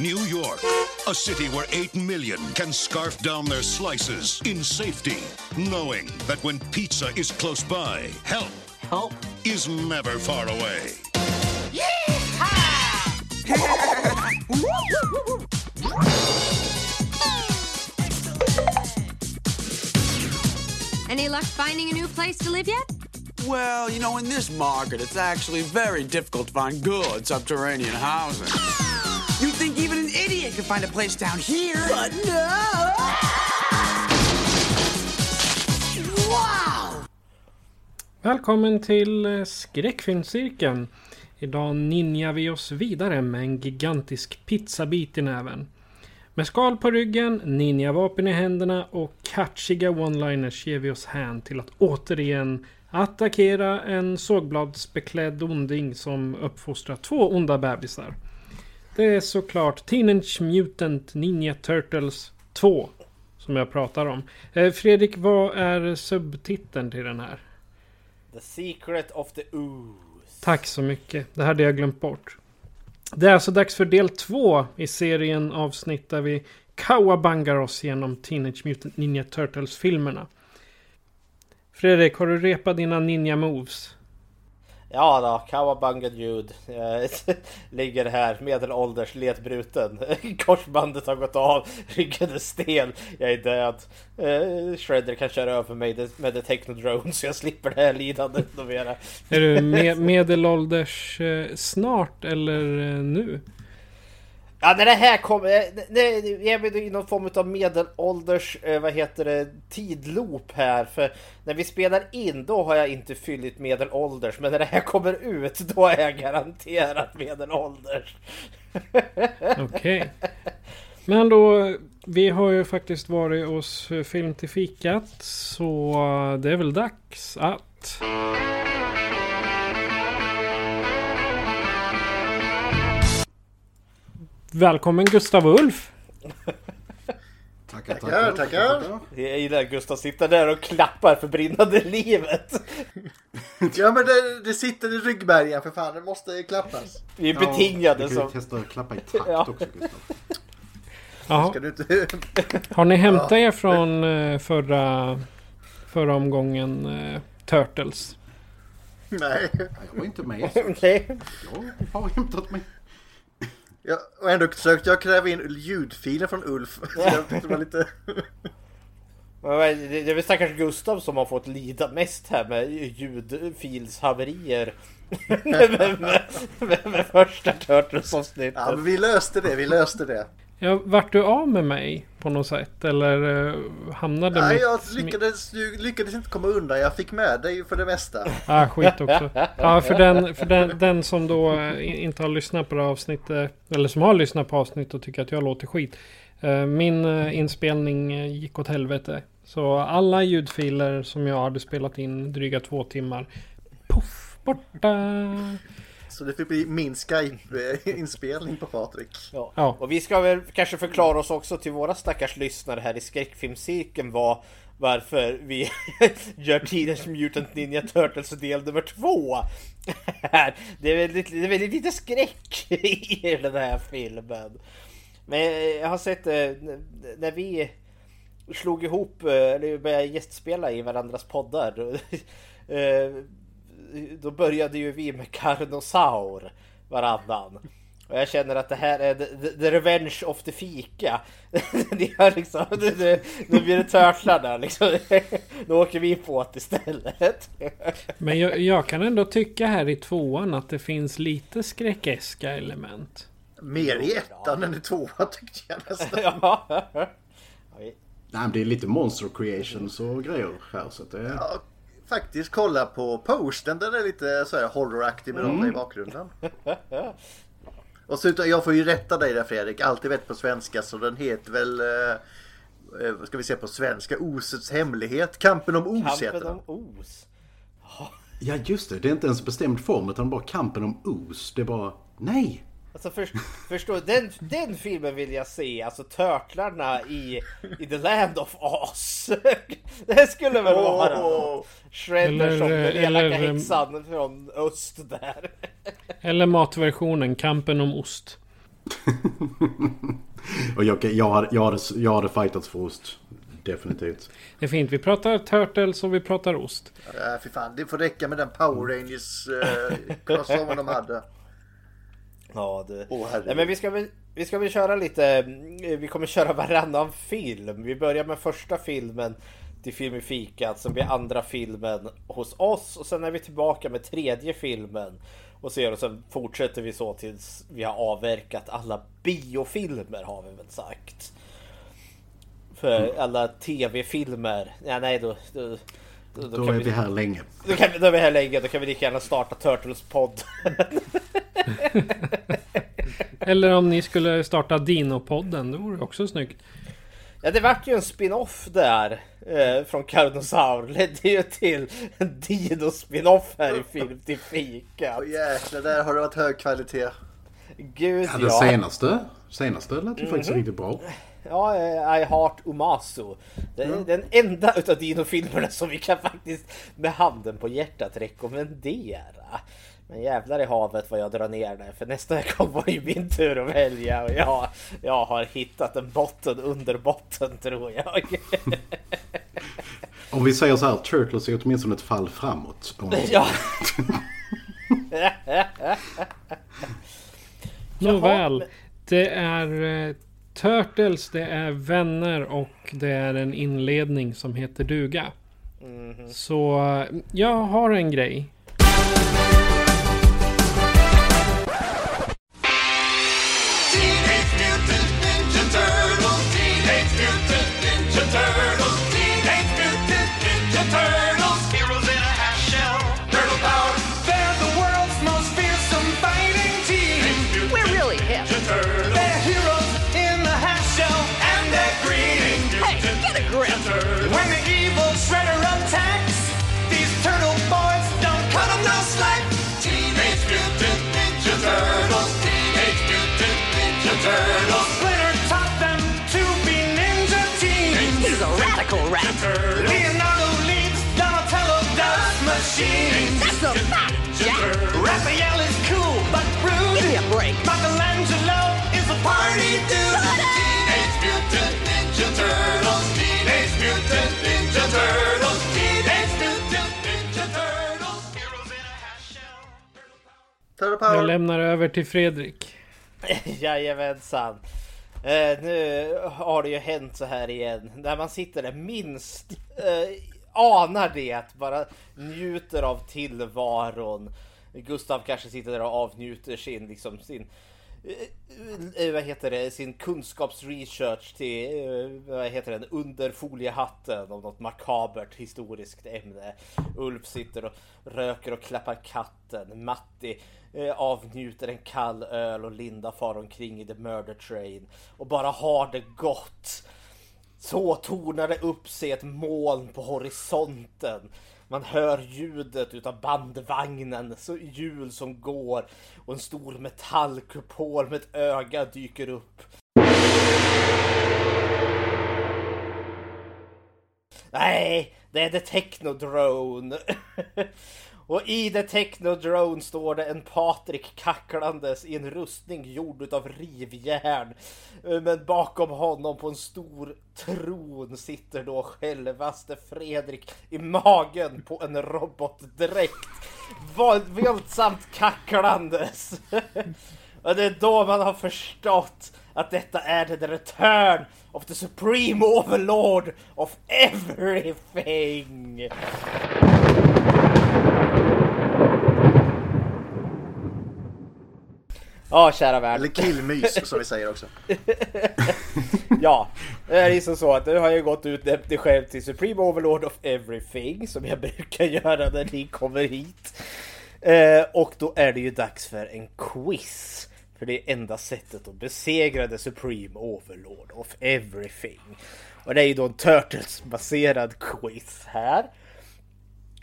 New York, a city where 8 million can scarf down their slices in safety, knowing that when pizza is close by, help, help is never far away. Any luck finding a new place to live yet? Well, you know, in this market, it's actually very difficult to find good subterranean housing. You'd think even an idiot could find a place down here. But no! Wow! Välkommen till eh, skräckfilmscirkeln. Idag ninjar vi oss vidare med en gigantisk pizzabit i näven. Med skal på ryggen, ninjavapen i händerna och catchiga one-liners ger vi oss hän till att återigen attackera en sågbladsbeklädd onding som uppfostrar två onda bebisar. Det är såklart Teenage Mutant Ninja Turtles 2 som jag pratar om. Eh, Fredrik, vad är subtiteln till den här? The Secret of the Ooze. Tack så mycket. Det hade jag glömt bort. Det är alltså dags för del två i serien avsnitt där vi kawabangar oss genom Teenage Mutant Ninja Turtles-filmerna. Fredrik, har du repat dina ninja moves? Ja då, Kawabanga. Jag ligger här medelålders, ledbruten. Korsbandet har gått av, ryggen är stel, jag är död. Eh, Shredder kan köra över mig med The Technodrone så jag slipper det här lidandet mera. Är du me medelålders eh, snart eller eh, nu? Ja när det här kommer, eh, jag är i någon form av medelålders, eh, vad heter det, tidloop här. För när vi spelar in då har jag inte fyllt medelålders. Men när det här kommer ut då är jag garanterat medelålders. Okej. Okay. Men då, vi har ju faktiskt varit hos Film till fikat. Så det är väl dags att... Välkommen Gustav Ulf! Tackar, tackar, tackar. Jag gillar att Gustav sitter där och klappar för brinnande livet. ja men det, det sitter i ryggmärgen för fan, det måste klappas. Vi är betingade ja, så. Du testa att klappa i takt ja. också Gustav. Jaha. Inte... Har ni hämtat er från eh, förra, förra omgången uh, Turtles? Nej. Jag var inte med. Nej. Jag har hämtat mig. Ja, och ändå försökte jag kräva in ljudfiler från Ulf. jag det var lite... Det är väl stackars Gustav som har fått lida mest här med ljudfilshaverier. med, med, med, med första Turtles-avsnittet. Ja, men vi löste det, vi löste det. Ja, vart du av med mig på något sätt? Eller uh, hamnade Nej, jag lyckades, lyckades inte komma undan. Jag fick med dig för det mesta. Ah, skit också. Ja, för den, för den, den som då eh, inte har lyssnat på det avsnittet. Eller som har lyssnat på avsnittet och tycker att jag låter skit. Uh, min uh, inspelning gick åt helvete. Så alla ljudfiler som jag hade spelat in dryga två timmar. Puff, borta. Så det fick bli min Skype-inspelning på Patrik. Ja. ja. Och vi ska väl kanske förklara oss också till våra stackars lyssnare här i skräckfilmscirkeln vad varför vi gör Teenage Mutant Ninja Turtles del nummer två. det, är väldigt, det är väldigt lite skräck i den här filmen. Men jag har sett eh, när vi slog ihop, eh, eller började gästspela i varandras poddar. Då började ju vi med Carnosaur varannan. Och jag känner att det här är the, the revenge of the fika. det är liksom, nu, nu blir det törtlarna liksom. Nu åker vi på det istället. Men jag, jag, kan ändå tycka här i tvåan att det finns lite skräckeska element. Mer i ettan än i tvåan tyckte jag nästan. ja. Nej, men det är lite monster creations och grejer här. Så att det... Ja, faktiskt kolla på posten. Den är lite så här horroraktig med mm. i bakgrunden. Och så, jag får ju rätta dig där Fredrik. Alltid vet på svenska så den heter väl... Eh, eh ska vi säga på svenska? Osets hemlighet. Kampen om os Kampen heter den. om os. Ja just det, det är inte ens bestämd form utan bara kampen om os. Det är bara, nej! Alltså för, förstå, den, den filmen vill jag se, alltså Törtlarna i, i The Land of Oz. Det skulle väl vara oh. Shredder som den elaka häxan från öst där. Eller matversionen, Kampen om ost. Och jag, jag, hade, jag, hade, jag hade fightats för ost. Definitivt. Det är fint. Vi pratar Turtles och vi pratar ost. Ja, fy fan. Det får räcka med den Power Rangers eh, crossovern de hade. Ja, det... Oh, Nej, men vi ska, väl, vi ska väl köra lite. Vi kommer köra varannan film. Vi börjar med första filmen till Film i fikat. Sen blir andra filmen hos oss. Och sen är vi tillbaka med tredje filmen. Och, ser, och sen fortsätter vi så tills vi har avverkat alla biofilmer har vi väl sagt. För mm. alla tv-filmer. Ja, nej då. Då, då, då, då är vi, vi, här länge. Då, kan, då är vi här länge. Då kan vi lika gärna starta Turtles podd. Eller om ni skulle starta Dino-podden. Det vore också snyggt. Ja, det vart ju en spin-off där eh, från Carnosaur. Ledde ju till en Dino-spin-off här i Film till fika. Åh jäklar, där har det varit hög kvalitet. Gud ja. Den senaste, senaste lät ju mm -hmm. faktiskt riktigt bra. Ja, eh, I Heart Umasu. Det är mm. den enda utav Dino-filmerna som vi kan faktiskt med handen på hjärtat rekommendera. Men jävlar i havet vad jag drar ner det. För nästa gång var ju min tur att välja. Och jag, jag har hittat en botten under botten tror jag. Om vi säger så här, Turtles är åtminstone ett fall framåt. Ja. Nåväl. Det är eh, Turtles, det är vänner och det är en inledning som heter duga. Mm -hmm. Så jag har en grej. Leonardo leads Donatello does machines. That's a fact, Jack. Raphael is cool but rude. Give me a break. Michelangelo is a party dude. Teenage Mutant Ninja Turtles. Teenage Mutant Ninja Turtles. Teenage Mutant Ninja Turtles. Heroes in a hash shell. Jag lämnar över till Fredrik. Jajamensan. Eh, nu har det ju hänt så här igen. När man sitter där minst eh, anar det, bara njuter av tillvaron. Gustav kanske sitter där och avnjuter sin, liksom, sin eh, eh, vad heter det, sin kunskapsresearch till eh, vad heter den, under foliehatten om något makabert historiskt ämne. Ulf sitter och röker och klappar katten. Matti eh, Eh, avnjuter en kall öl och Linda far omkring i The Murder Train och bara har det gott. Så tornar det upp sig ett moln på horisonten. Man hör ljudet utav bandvagnen, så hjul som går och en stor metallkupol med ett öga dyker upp. Nej, det är The Technodrone. Och i The Technodrone står det en Patrik kacklandes i en rustning gjord utav rivjärn. Men bakom honom på en stor tron sitter då självaste Fredrik i magen på en robotdräkt. Våldsamt kacklandes. Och det är då man har förstått att detta är the return of the supreme overlord of everything. Ja, kära värld. Eller killmys som vi säger också. ja, det är liksom så att nu har jag gått ut dig själv till Supreme Overlord of Everything som jag brukar göra när ni kommer hit. Eh, och då är det ju dags för en quiz. För det är enda sättet att besegra The Supreme Overlord of Everything. Och det är ju då en Turtles-baserad quiz här.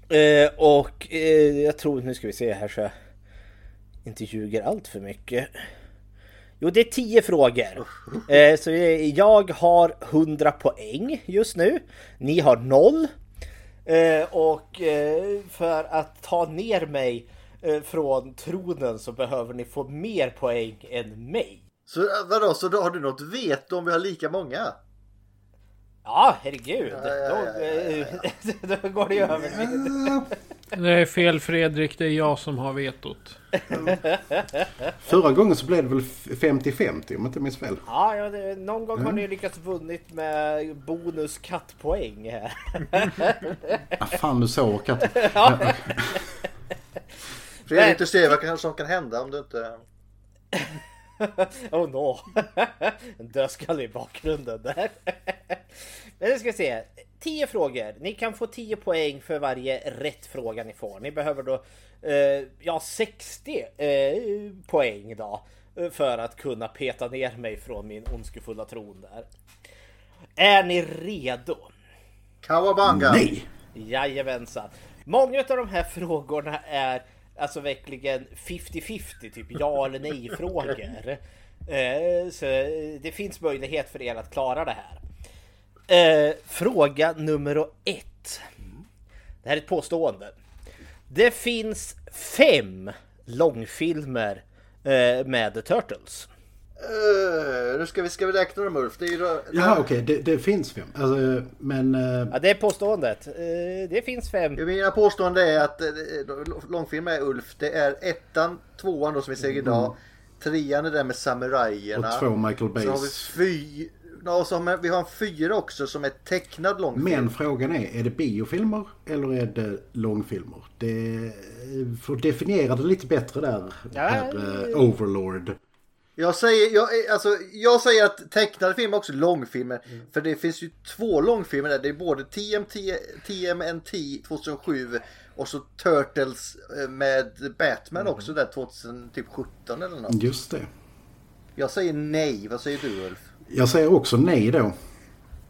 Eh, och eh, jag tror, nu ska vi se här så jag inte ljuger allt för mycket. Jo, det är 10 frågor. Eh, så jag har 100 poäng just nu. Ni har 0. Eh, och eh, för att ta ner mig eh, från tronen så behöver ni få mer poäng än mig. Så eh, vadå, så då har du något veto om vi har lika många? Ja, herregud. Ja, ja, ja, Då, då går det över. Det är fel Fredrik, det är jag som har vetot. Förra gången så blev det väl 50-50 om jag inte minns fel. Ja, ja det, någon gång har ni lyckats vunnit med bonus kattpoäng här. Ah, fan du så katt. Ja. Fredrik, du ser vad som kan hända om du inte... oh no. En dödskalle i bakgrunden där. Men nu ska vi se. 10 frågor. Ni kan få 10 poäng för varje rätt fråga ni får. Ni behöver då eh, ja 60 eh, poäng då eh, för att kunna peta ner mig från min ondskefulla tron där. Är ni redo? Kawabanga! Nej! Jajamensan. Många av de här frågorna är alltså verkligen 50-50, typ ja eller nej frågor. Eh, Så det finns möjlighet för er att klara det här. Eh, Fråga nummer ett. Det här är ett påstående. Det finns fem långfilmer eh, med The Turtles. Uh, nu ska vi, ska vi räkna dem Ulf. Det är ju då, Jaha okej, det, det finns fem. Alltså, men... eh, Ja, det är påståendet. Eh, Det finns fem. Mina påstående är att eh, långfilm är Ulf. Det är ettan, tvåan då som vi ser idag. Trean är den med samurajerna. Och två Michael Så har vi Bays. fy... Ja, och så har vi har en fyra också som är tecknad långfilm. Men frågan är, är det biofilmer eller är det långfilmer? Det får definiera det lite bättre där, herr eh, Overlord. Jag säger, jag, alltså, jag säger att tecknade filmer är också långfilmer. För det finns ju två långfilmer där. Det är både TMT, TMNT 2007 och så Turtles eh, med Batman också där 2017 eller något. Just det. Jag säger nej. Vad säger du Ulf? Jag säger också nej då.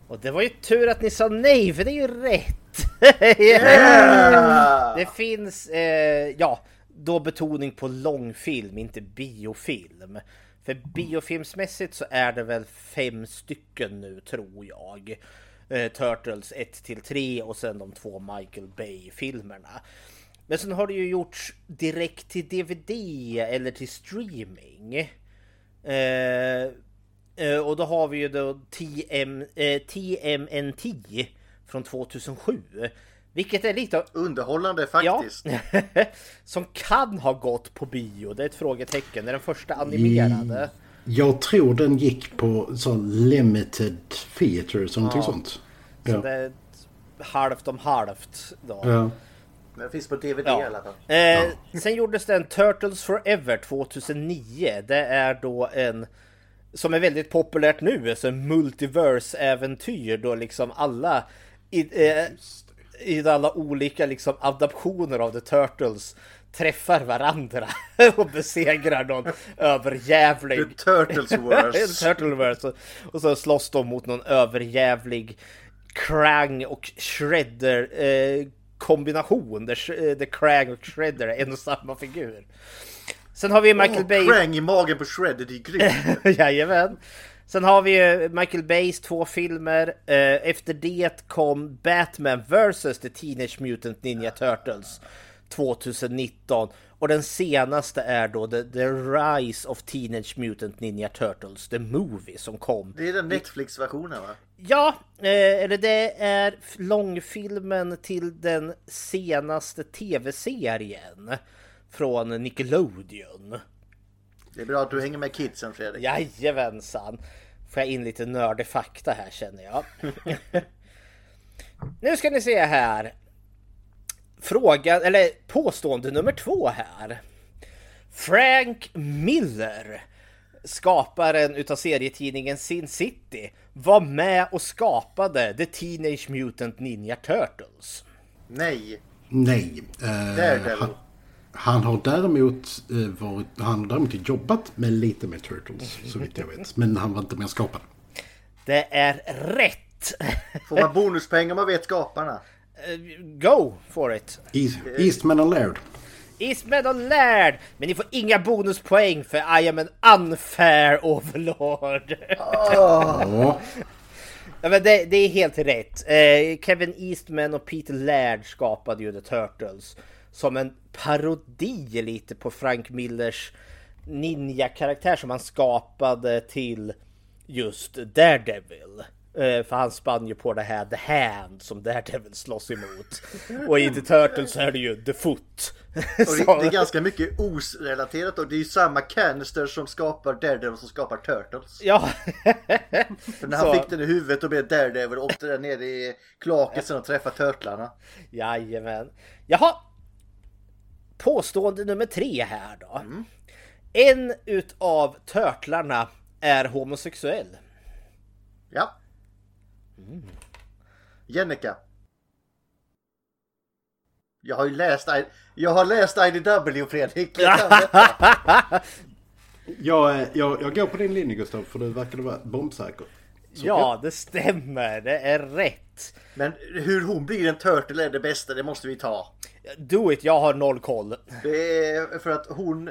Och det var ju tur att ni sa nej, för det är ju rätt! Det finns, eh, ja, då betoning på långfilm, inte biofilm. För biofilmsmässigt så är det väl fem stycken nu, tror jag. Eh, Turtles 1 till 3 och sen de två Michael Bay-filmerna. Men sen har det ju gjorts direkt till DVD eller till streaming. Eh, Eh, och då har vi ju då TM, eh, TMNT från 2007. Vilket är lite. Underhållande faktiskt. Ja, som kan ha gått på bio. Det är ett frågetecken. Det är den första animerade. Jag tror den gick på sån limited theater, någonting sånt. Så Ja. det är halvt om halvt då. Ja. Men det finns på DVD Ja. i alla fall. Eh, Sen gjordes det en Turtles Forever 2009. Det är då en som är väldigt populärt nu, alltså en multiverse-äventyr då liksom alla i, eh, i alla olika liksom adaptioner av The Turtles träffar varandra och besegrar någon överjävlig... The Turtles-verse. Turtleverse. Och, och så slåss de mot någon överjävlig Krang och Shredder eh, kombination där, eh, där Krang och Shredder är en och samma figur. Sen har vi Michael Åh, Bay. Krang i magen på Shredder, det är grymt. Jajamän. Sen har vi ju Michael Bays två filmer. Eh, Efter det kom Batman vs. The Teenage Mutant Ninja Turtles 2019. Och den senaste är då The, The Rise of Teenage Mutant Ninja Turtles, The Movie som kom. Det är den Netflix-versionen va? Ja, eh, eller det är långfilmen till den senaste tv-serien från Nickelodeon. Det är bra att du hänger med kidsen Fredrik. Jajamensan! Får jag in lite nördig fakta här känner jag. nu ska ni se här. Fråga, eller påstående nummer två här. Frank Miller, skaparen utav serietidningen Sin City, var med och skapade The Teenage Mutant Ninja Turtles. Nej. Nej. Eh, han, han, har däremot eh, varit, han har däremot jobbat med lite med Turtles, så vitt jag vet. Men han var inte med skapad. Det är rätt! Får man bonuspengar om man vet skaparna? Uh, go for it! East, Eastman och Laird. Eastman och Laird! Men ni får inga bonuspoäng för I am an unfair overlord. Oh. ja, men det, det, är helt rätt. Eh, Kevin Eastman och Peter Laird skapade ju The Turtles som en parodi lite på Frank Millers ninja-karaktär som han skapade till just Daredevil. Eh, för han spann ju på det här The Hand som Daredevil slåss emot. Och i The Turtles så är det ju The Foot. Och det, är ganska mycket osrelaterat och det är ju samma canister som skapar Daredevil som skapar Turtles. Ja. för när han så. fick den i huvudet och blev Daredevil och åkte där nere i kloaken sen och träffade Turtlarna. Jajamän. Jaha. Påstående nummer tre här då. Mm. En utav Turtlarna är homosexuell. Ja. Mm. Jennica. Jag har ju läst, jag har läst IDW Fredrik. Jag, jag, jag, jag går på din linje Gustav för du verkar vara bombsäker. Ja, det stämmer. Det är rätt. Men hur hon blir en turtle är det bästa, det måste vi ta. Do it, jag har noll koll. Det är för att hon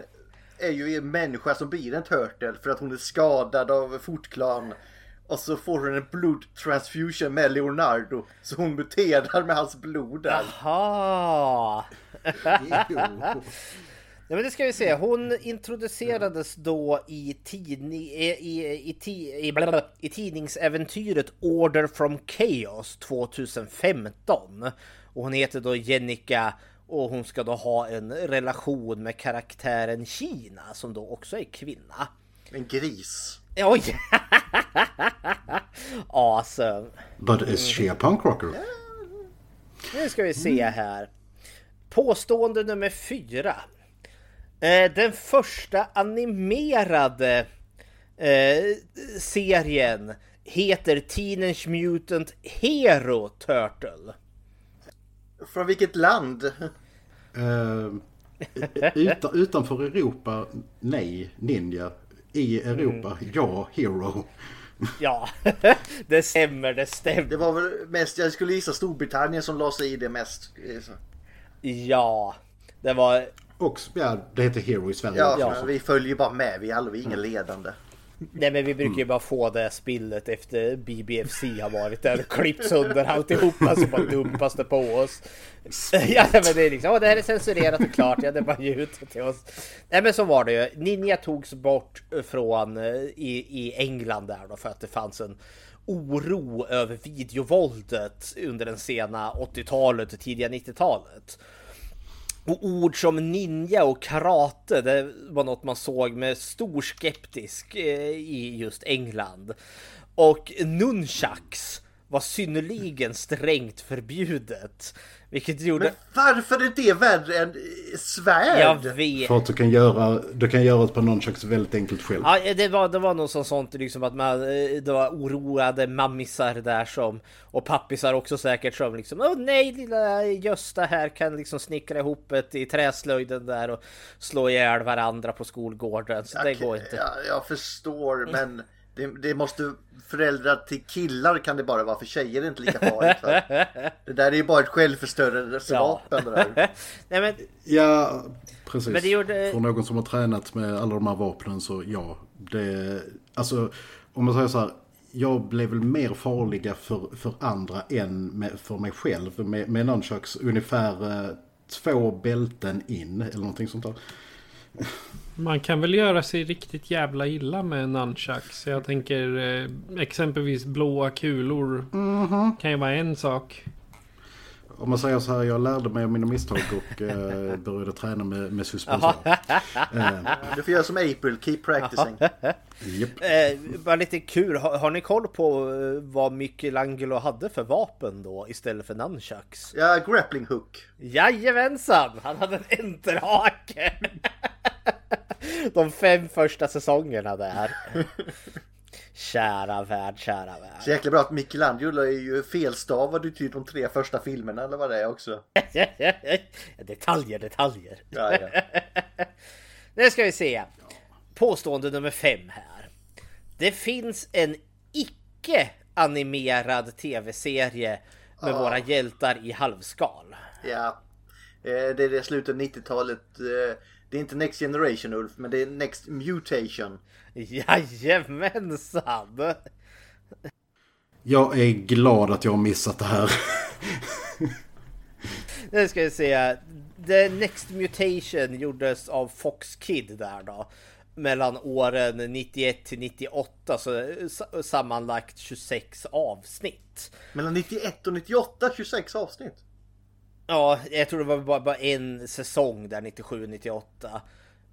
är ju en människa som blir en turtle för att hon är skadad av fotklan. Och så får hon en blodtransfusion med Leonardo. Så hon muterar med hans blod där. Jaha! Ja, men det ska vi se. Hon introducerades då i, tidning, i, i, i, i, tidningsäventyret Order from Chaos 2015. Och hon heter då Jennica och hon ska då ha en relation med karaktären Kina som då också är kvinna. En gris. Oj! awesome. But is she a punk rocker? Nu ska vi se här. Påstående nummer fyra. Eh, den första animerade eh, serien heter Teenage Mutant Hero Turtle. Från vilket land? Uh, utan, utanför Europa, nej, Ninja. I Europa, mm. ja, Hero. Ja, det stämmer, det stämmer. Det var väl mest, jag skulle gissa Storbritannien som la sig i det mest. Ja, det var och ja, det heter Hero i Sverige. Ja, ja. vi följer bara med. Vi är aldrig ingen ledande. Nej men vi brukar ju bara få det spillet efter BBFC har varit där och klippt sönder alltihopa så bara dumpas det på oss. Ja men det är liksom, åh det här är censurerat och klart, ja det bara ut till oss. Nej men så var det ju. Ninja togs bort från eh, i, i England där då för att det fanns en oro över videovåldet under den sena 80-talet och tidiga 90-talet. Och ord som ninja och karate, det var något man såg med stor skeptisk eh, i just England. Och nunchucks var synnerligen strängt förbjudet. Vilket gjorde... Men varför är det värre än svärd? Jag vet. För att du kan göra, du kan göra ett par nunchucks väldigt enkelt själv. Ja, det var, det var något sånt liksom att man, eh, det var oroade mammisar där som, och pappisar också säkert som liksom, åh nej lilla Gösta här kan liksom snickra ihop ett i träslöjden där och slå ihjäl varandra på skolgården. Så okay, det går inte. Ja, jag förstår, men det, det, måste föräldrar till killar kan det bara vara för tjejer är det inte lika farligt. Va? Det där är ju bara ett självförstörelsevapen. Ja. Nej, men... ja, precis. Men det gjorde... För någon som har tränat med alla de här vapnen så ja. Det, alltså, om man säger så här. Jag blev väl mer farliga för, för andra än med, för mig själv. Med, med nunchucks ungefär eh, två bälten in eller någonting sånt där. Man kan väl göra sig riktigt jävla illa med nunchucks. Jag tänker eh, exempelvis blåa kulor. Mm -hmm. Kan ju vara en sak. Om man säger så här, jag lärde mig av mina misstag och eh, började träna med, med suspension. eh. Du får göra som April, keep practicing. yep. eh, bara lite kul, har, har, ni koll på eh, vad Michelangelo hade för vapen då istället för nunchucks? Ja, grappling hook. Jajamensan, han hade en enterhake. de fem första säsongerna där. Kära värld, kära värld. Så jäkla bra att Michelangelo är ju felstavad i typ de tre första filmerna eller vad det är också. detaljer, detaljer. Ja, ja. nu ska vi se. Påstående nummer fem här. Det finns en icke animerad tv-serie med ja. våra hjältar i halvskal. Ja, eh, det är det slutet 90-talet. Det är inte Next Generation Ulf, men det är Next Mutation. Jajamensan! Jag är glad att jag har missat det här. nu ska vi se. The Next Mutation gjordes av Fox Kid där då. Mellan åren 91 till 98 så sammanlagt 26 avsnitt. Mellan 91 och 98 26 avsnitt? Ja, jag tror det var bara, bara en säsong där 97-98.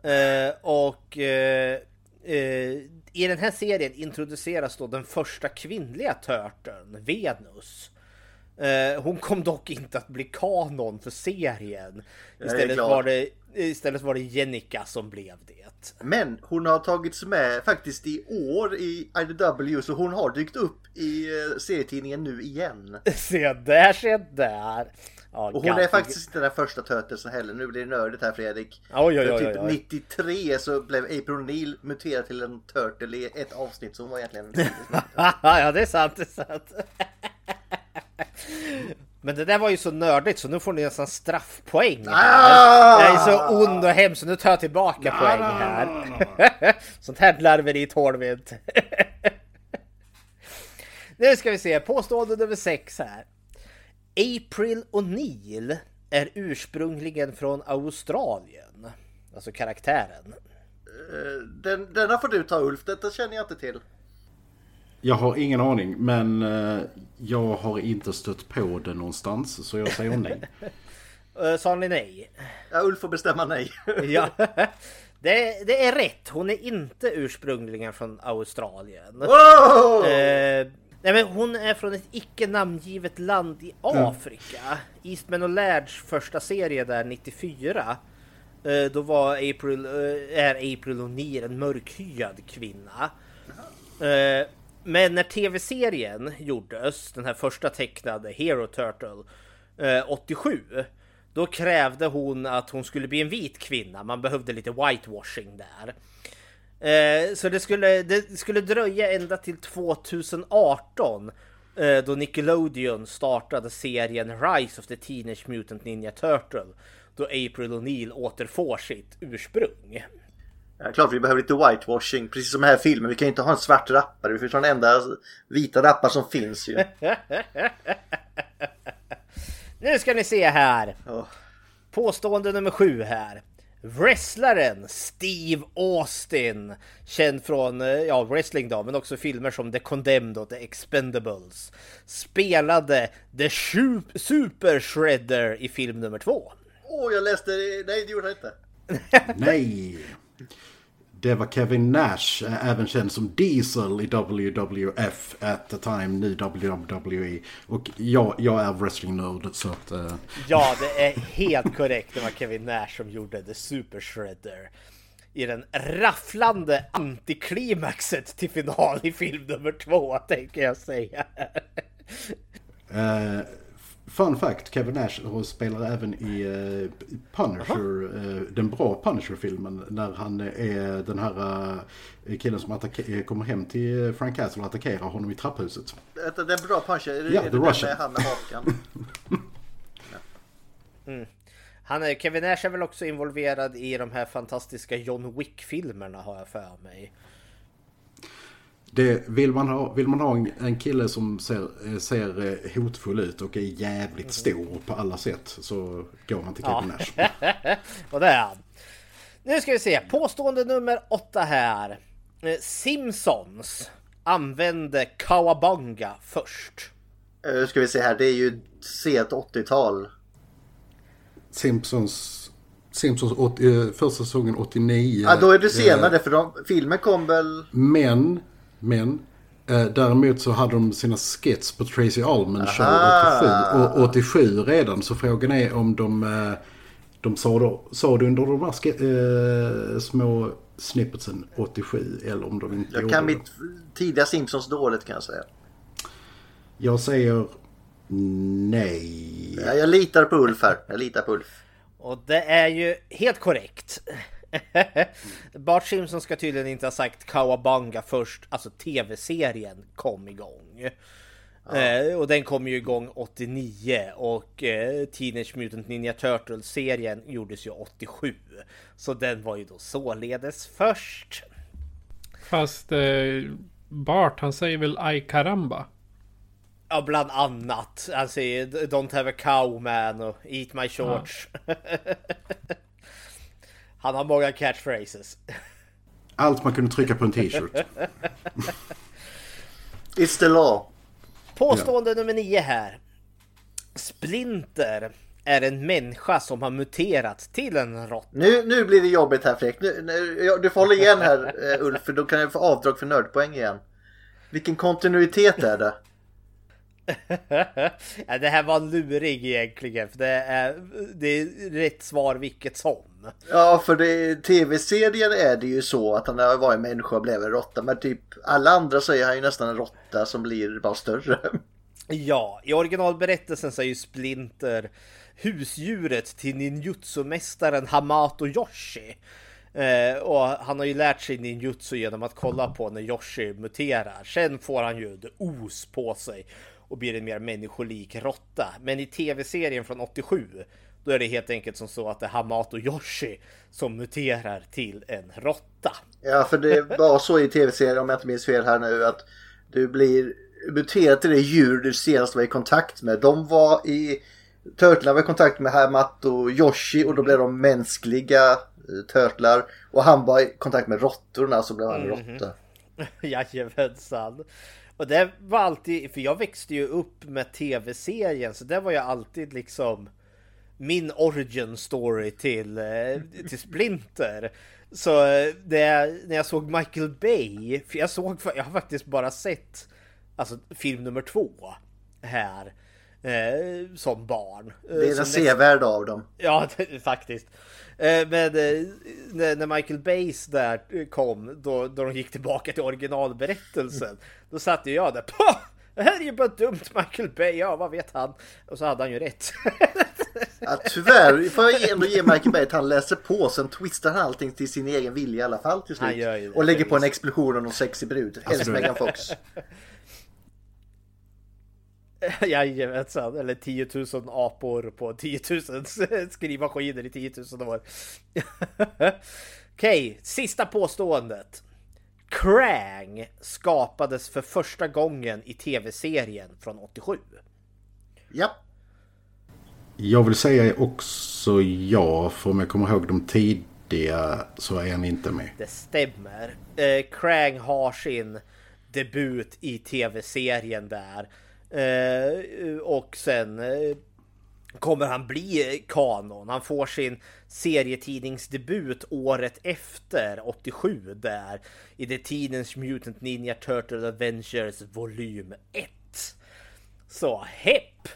Eh, och eh, eh, i den här serien introduceras då den första kvinnliga törten, Venus. Eh, hon kom dock inte att bli kanon för serien. Istället var, det, istället var det Jenica som blev det. Men hon har tagits med faktiskt i år i IDW så hon har dykt upp i eh, serietidningen nu igen. Se där, se där. Ja, och hon är faktiskt inte den första Turtlesen heller. Nu blir det nördigt här Fredrik. Oj, oj, oj, typ oj, 93 så blev April O'Neill muterad till en Turtle i ett avsnitt som var egentligen... ja, det är sant, det är sant. Men det där var ju så nördigt så nu får ni nästan straffpoäng. Ah! Jag är så ond och hemsk så nu tar jag tillbaka ah! poäng här. Sånt här larveri tål vi inte. nu ska vi se, påstående nummer 6 här. April O'Neill är ursprungligen från Australien. Alltså karaktären. Eh, den, denna får du ta Ulf, detta känner jag inte till. Jag har ingen aning, men eh, jag har inte stött på det någonstans, så jag säger nej. Eh, sa ni nej? Ja, Ulf får bestämma nej. ja, det, det, är rätt. Hon är inte ursprungligen från Australien. Wow! Nej men hon är från ett icke namngivet land i Afrika. Mm. Eastman och Lairds första serie där 94. Eh, då var April, eh, är April O'Neill en mörkhyad kvinna. Eh, men när tv-serien gjordes, den här första tecknade Hero Turtle 87. Då krävde hon att hon skulle bli en vit kvinna. Man behövde lite whitewashing där. Eh, så det skulle, det skulle dröja ända till 2018 eh, då Nickelodeon startade serien Rise of the Teenage Mutant Ninja Turtle. Då April O'Neil återfår sitt ursprung. Ja, klart vi behöver lite whitewashing, precis som här filmen. Vi kan ju inte ha en svart rappare, vi får ta den enda vita rappare som finns ju. nu ska ni se här. Oh. Påstående nummer sju här. Wrestlaren Steve Austin, känd från eh, ja, wrestling då, men också filmer som The Condemned och The Expendables, spelade The Super Shredder i film nummer två. Åh, oh, jag läste det. Nej, det gjorde jag inte. Nej. Det var Kevin Nash, eh, även känd som Diesel i WWF at the time, nu WWE. Och jag, jag är wrestling-nörd så att... Uh... Ja, det är helt korrekt. Det var Kevin Nash som gjorde The Super Shredder. I den rafflande antiklimaxet till final i film nummer två, tänker jag säga. uh, Fun fact, Kevin Nash spelar även i uh, Punisher, uh, den bra Punisher-filmen. När han är den här uh, killen som kommer hem till Frank Castle och attackerar honom i trapphuset. Det är bra Punisher? Är ja, är The Russian. Med han med hakan? mm. Han är, Kevin Nash är väl också involverad i de här fantastiska John Wick-filmerna har jag för mig. Det, vill, man ha, vill man ha en, en kille som ser, ser eh, hotfull ut och är jävligt stor på alla sätt så går man till Kevin ja. Nash. och det är han. Nu ska vi se, påstående nummer åtta här. Eh, Simpsons använde Kawabanga först. Nu eh, ska vi se här, det är ju sent 80-tal. Simpsons Simpsons 80, första säsongen 89. Ja, då är det senare för de, filmen kom väl... Men men eh, däremot så hade de sina skits på Tracy Allman Show 87, och 87 redan. Så frågan är om de, eh, de sa, då, sa det under de här äh, små snippetsen 87 eller om de inte Jag kan mitt tidiga Simpsons dåligt kan jag säga. Jag säger nej. Ja, jag litar på Ulf här. Jag litar på Ulf. Och det är ju helt korrekt. Bart Simpson ska tydligen inte ha sagt Kawabanga först, alltså tv-serien kom igång. Ja. Eh, och den kom ju igång 89 och eh, Teenage Mutant Ninja Turtles-serien gjordes ju 87. Så den var ju då således först. Fast eh, Bart han säger väl Ay Caramba? Ja, bland annat. Han säger Don't have a cow man och Eat my shorts. Ja. Han har många catchphrases. Allt man kunde trycka på en t-shirt. It's the law. Påstående ja. nummer nio här. Splinter är en människa som har muterat till en råtta. Nu, nu blir det jobbigt här Fredrik. Nu, nu, du får hålla igen här uh, Ulf, för då kan jag få avdrag för nördpoäng igen. Vilken kontinuitet är det? det här var lurig egentligen, för det är, det är rätt svar vilket som. Ja, för det, tv-serien är det ju så att han har varit människa och blev en råtta, men typ alla andra så är han ju nästan en råtta som blir bara större. Ja, i originalberättelsen så är ju Splinter husdjuret till ninjutsu-mästaren Hamato Yoshi. Eh, och han har ju lärt sig ninjutsu genom att kolla på när Yoshi muterar. Sen får han ju os på sig och blir en mer människolik råtta. Men i tv-serien från 87 då är det helt enkelt som så att det är Hamato Yoshi som muterar till en råtta. Ja, för det var så i tv-serien om jag inte minns fel här nu att du blir muterad till det djur du senast var i kontakt med. De var i Turtlarna var i kontakt med Hamato Yoshi och då blev de mänskliga eh, Turtlar. Och han var i kontakt med råttorna så blev han en mm -hmm. råtta. Jajamensan. Och det var alltid, för jag växte ju upp med tv-serien så det var ju alltid liksom min origin story till, eh, till Splinter. Så eh, det, när jag såg Michael Bay, för jag såg, jag har faktiskt bara sett alltså film nummer två här eh, som barn. Det är den sevärda av dem. Ja, faktiskt. Eh, men eh, när Michael Bays där kom, då, då de gick tillbaka till originalberättelsen, då satt ju jag där. Pah! Det här är ju bara dumt Michael Bay, ja vad vet han? Och så hade han ju rätt. ja, tyvärr får jag ändå ge Michael Bay att han läser på, sen twistar han allting till sin egen vilja i alla fall till slut. Och lägger på en explosion av någon sexig brud, helst Megan Fox. Jajamensan, eller 10 000 apor på 10 000 skrivmaskiner i 10 000 år. Okej, okay, sista påståendet. Krang skapades för första gången i tv-serien från 87. Ja. Jag vill säga också ja, för om jag kommer ihåg de tidiga så är han inte med. Det stämmer. Eh, Krang har sin debut i tv-serien där. Eh, och sen eh, kommer han bli kanon. Han får sin serietidningsdebut året efter, 87 där, i The Teenage Mutant Ninja Turtle Adventures volym 1. Så hepp!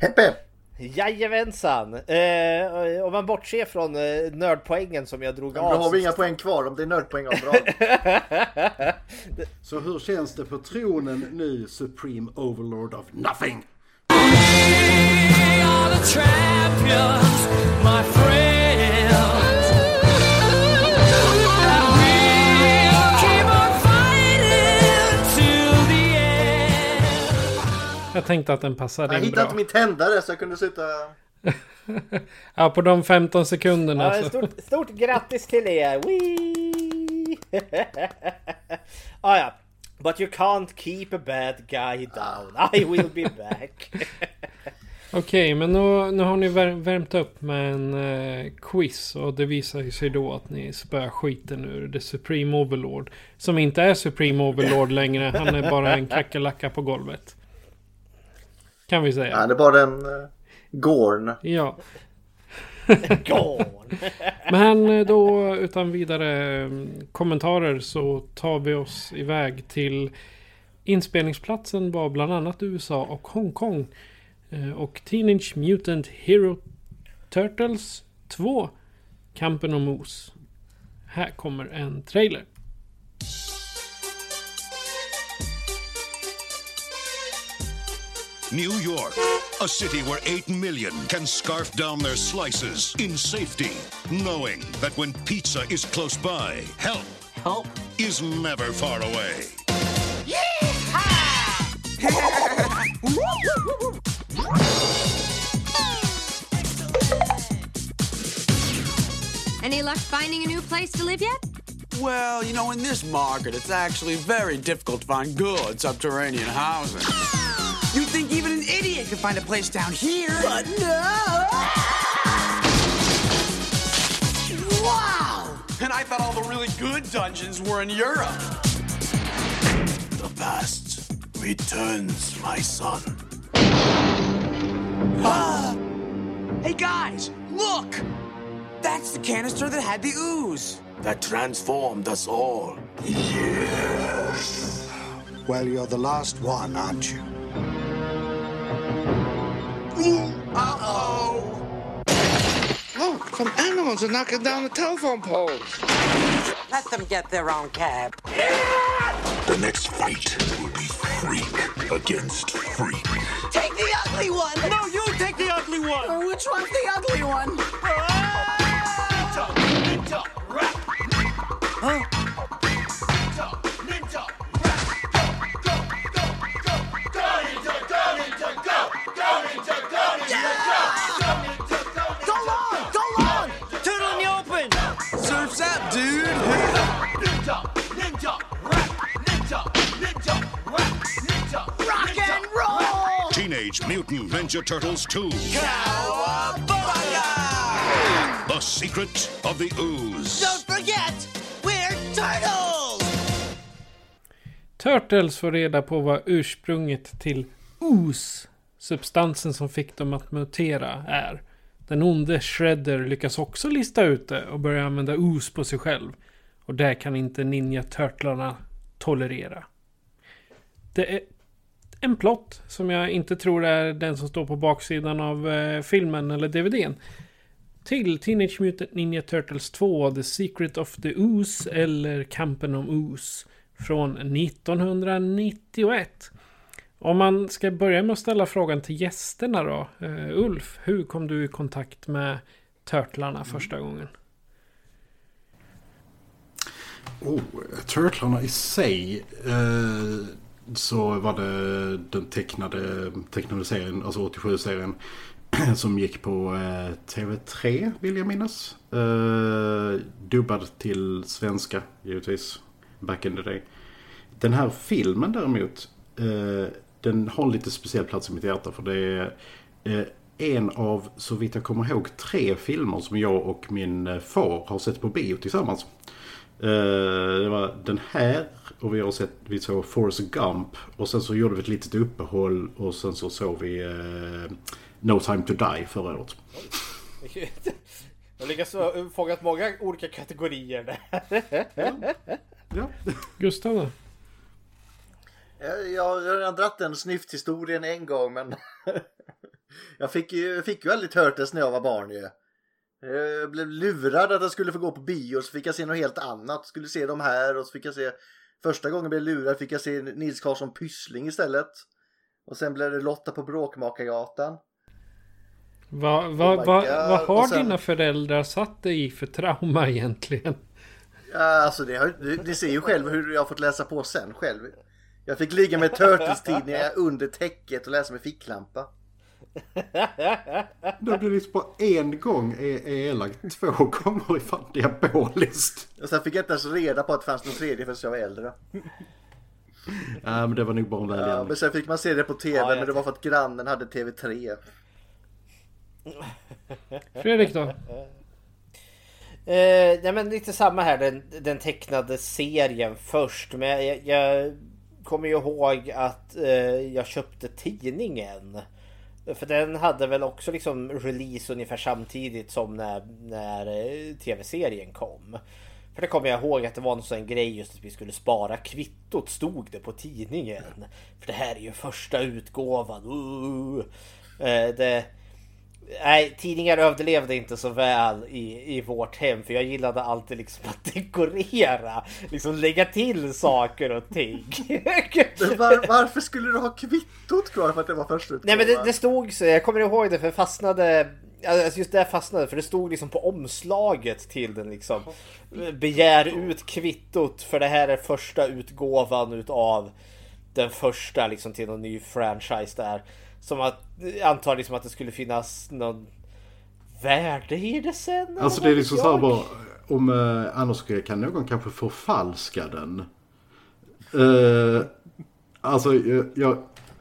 Hepp hepp! Jajamensan! Eh, om man bortser från eh, nördpoängen som jag drog ja, av. Då har vi inga poäng kvar om det är nördpoängavdrag. Så hur känns det på tronen nu, Supreme Overlord of Nothing? Jag tänkte att den passade jag in bra. Jag hittade inte min tändare så jag kunde sitta... ja, på de 15 sekunderna. Ja, stort, stort grattis till er! ah, ja. But you can't keep a bad guy down. I will be back. Okej, okay, men nu, nu har ni värmt upp med en eh, quiz och det visar sig då att ni spöar skiten ur The Supreme Overlord. Som inte är Supreme Overlord längre, han är bara en kackerlacka på golvet. Kan vi säga. Han är bara en uh, Gorn. Ja. Gorn. Men eh, då utan vidare mm, kommentarer så tar vi oss iväg till inspelningsplatsen var bland annat USA och Hongkong. Eh, och Teenage Mutant Hero Turtles 2. Kampen om Mos. Här kommer en trailer. New York, a city where 8 million can scarf down their slices in safety, knowing that when pizza is close by, help, help is never far away. Any luck finding a new place to live yet? Well, you know, in this market, it's actually very difficult to find good subterranean housing. You'd think even an idiot could find a place down here. But no! Wow! And I thought all the really good dungeons were in Europe. The past returns, my son. Ah! Hey guys, look! That's the canister that had the ooze. That transformed us all. Yes. Well, you're the last one, aren't you? Uh-oh! Look, some animals are knocking down the telephone poles. Let them get their own cab. The next fight will be freak against freak. Take the ugly one! No, you take the ugly one! Uh, which one's the ugly one? Ninja, ninja, rap. Huh? Teenage Mutant Ninja Turtles 2. Cowabunga! The Secret of the Ooze. Don't forget, we're turtles! Turtles får reda på vad ursprunget till ooze, substansen som fick dem att mutera, är. Den onde Shredder lyckas också lista ut det och börjar använda ooze på sig själv. Och det kan inte Ninja Turtlarna tolerera. Det är en plott som jag inte tror är den som står på baksidan av eh, filmen eller DVDn. Till Teenage Mutant Ninja Turtles 2 The Secret of the Ooze eller Kampen om Ooze från 1991. Om man ska börja med att ställa frågan till gästerna då. Uh, Ulf, hur kom du i kontakt med Turtlarna första gången? Oh, Turtlarna i sig. Eh, så var det den tecknade, tecknade serien, alltså 87-serien. Som gick på eh, TV3 vill jag minnas. Eh, dubbad till svenska givetvis. Back in the day. Den här filmen däremot. Eh, den har en lite speciell plats i mitt hjärta. För det är eh, en av, så vitt jag kommer ihåg, tre filmer som jag och min eh, far har sett på bio tillsammans. Eh, det var den här och vi har sett, vi såg Forrest Gump och sen så gjorde vi ett litet uppehåll och sen så såg vi eh, No Time To Die förra året. Jag lyckas fångat många olika kategorier där. Ja. Gustav då? Jag, jag har redan dratt den snyfthistorien en gång men jag fick ju, fick ju aldrig Turtles när jag var barn ju. Jag blev lurad att jag skulle få gå på bio så fick jag se något helt annat. Skulle se dem här och så fick jag se Första gången blev jag lurad fick jag se Nils Karlsson Pyssling istället. Och sen blev det Lotta på Bråkmakargatan. Vad va, Oh va, va, har sen- dina föräldrar satt dig i för trauma egentligen? Ja, alltså det har, ni, ni ser ju själv hur jag har fått läsa på sen själv. Jag fick ligga med Turtles-tidningar under täcket och läsa med ficklampa. Det blir liksom bara en gång är, är elakt. Två gånger är fan diaboliskt. Och sen fick jag inte ens reda på att det fanns någon tredje förrän jag var äldre. Ja, men det var nog bara en Ja, välgärning. men sen fick man se det på tv, Ja, men det var för att grannen hade TV3. Fredrik då? Eh, nej men lite samma här, den, den tecknade serien först. Men jag, jag, jag kommer ju ihåg att eh, jag köpte tidningen. För den hade väl också liksom release ungefär samtidigt som när, när eh, tv-serien kom. För det kommer jag ihåg att det var en sån grej just att vi skulle spara kvittot stod det på tidningen. För det här är ju första utgåvan. Uh. uh, uh. Eh, det, Nej, tidningar överlevde inte så väl i, i vårt hem för jag gillade alltid liksom att dekorera. Liksom lägga till saker och ting. var, varför skulle du ha kvittot kvar för att det var första Nej men det, det stod så, jag kommer ihåg det för det fastnade Alltså just det fastnade för det stod liksom på omslaget till den liksom Begär ut kvittot för det här är första utgåvan utav Den första liksom till någon ny franchise där Som att jag antar liksom att det skulle finnas någon Värde i det sen Alltså det är liksom såhär bara Om eh, annars kan någon kanske förfalska den eh, Alltså jag,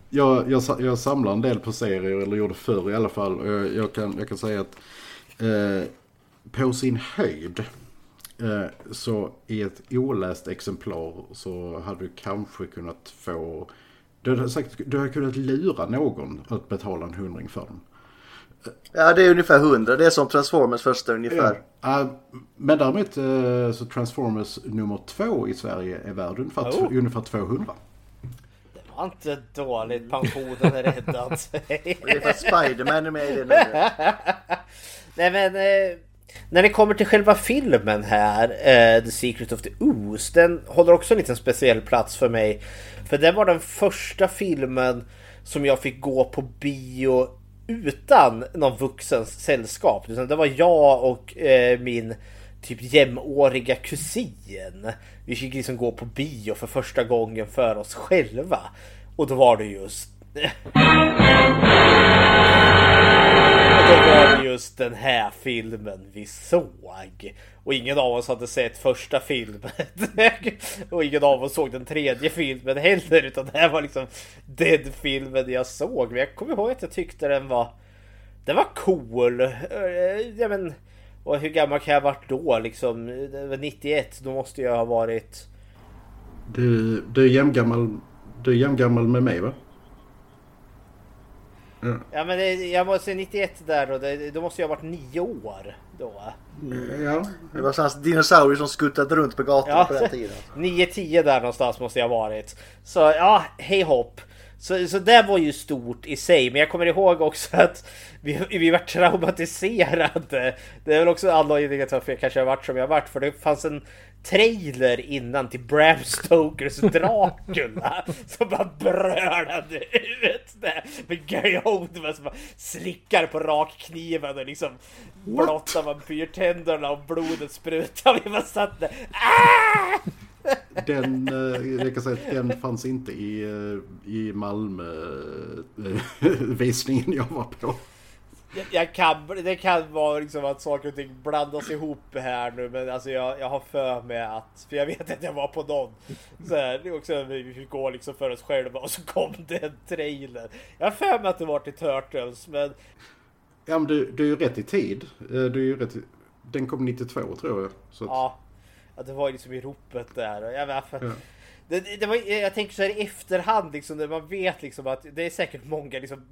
jag, jag, jag samlar en del på serier, eller gjorde förr i alla fall. Jag, jag, kan, jag kan säga att eh, på sin höjd eh, så i ett oläst exemplar så hade du kanske kunnat få... Du hade, sagt, du hade kunnat lura någon att betala en hundring för den. Ja, det är ungefär hundra. Det är som Transformers första ungefär. Ja. men däremot eh, så Transformers nummer två i Sverige är värd ungefär, oh. ungefär 200 var inte dåligt. Pensionen är räddad. det är för att Spiderman är med i det nu. Nej men... När det kommer till själva filmen här, eh, The Secret of the Ooze, den håller också en liten speciell plats för mig. För det var den första filmen som jag fick gå på bio utan någon vuxens sällskap. Det var jag och eh, min typ jämnåriga kusin. Vi fick liksom gå på bio för första gången för oss själva. Och då var det just... då var det just den här filmen vi såg. Och ingen av oss hade sett första filmen. och ingen av oss såg den tredje filmen heller. Utan det här var liksom den filmen jag såg. Men jag kommer ihåg att jag tyckte den var... Den var cool. Eh, ja, men, och hur gammal kan jag ha varit då? Liksom, det var 91, då måste jag ha varit... Du, du är jämngammal, du är jämngammal med mig va? Ja, ja men det, jag måste säga 91 där då, det, då måste jag ha varit nio år då. Ja, det var sådana dinosaurier som skuttade runt på gatan ja, på den tiden. 9-10 där någonstans måste jag ha varit. Så ja, hej hopp. Så, så det var ju stort i sig, men jag kommer ihåg också att vi, vi var traumatiserade. Det är väl också anledningen till varför jag kanske har varit som jag har varit, för det fanns en trailer innan till Bram Stokers Dracula som bara brölade ut det med Gary Oldman som bara slickar på rakkniven och liksom blottar vampyrtänderna och blodet sprutar. Vi bara satt där. Ah! Den, eh, jag kan säga att den fanns inte i, eh, i Malmö-visningen jag var på. Jag, kan, det kan vara liksom att saker och ting blandas ihop här nu men alltså jag, jag har för mig att, för jag vet att jag var på någon så här, också vi fick gå liksom för oss själva och så kom det en trailer. Jag har för mig att det var till Turtles men... Ja men du, du är ju rätt i tid. Eh, du är ju rätt i, den kom 92 tror jag. Att... Ja. Att det var liksom i ropet där. Jag, vet, ja. det, det var, jag tänker så här i efterhand liksom när man vet liksom att det är säkert många liksom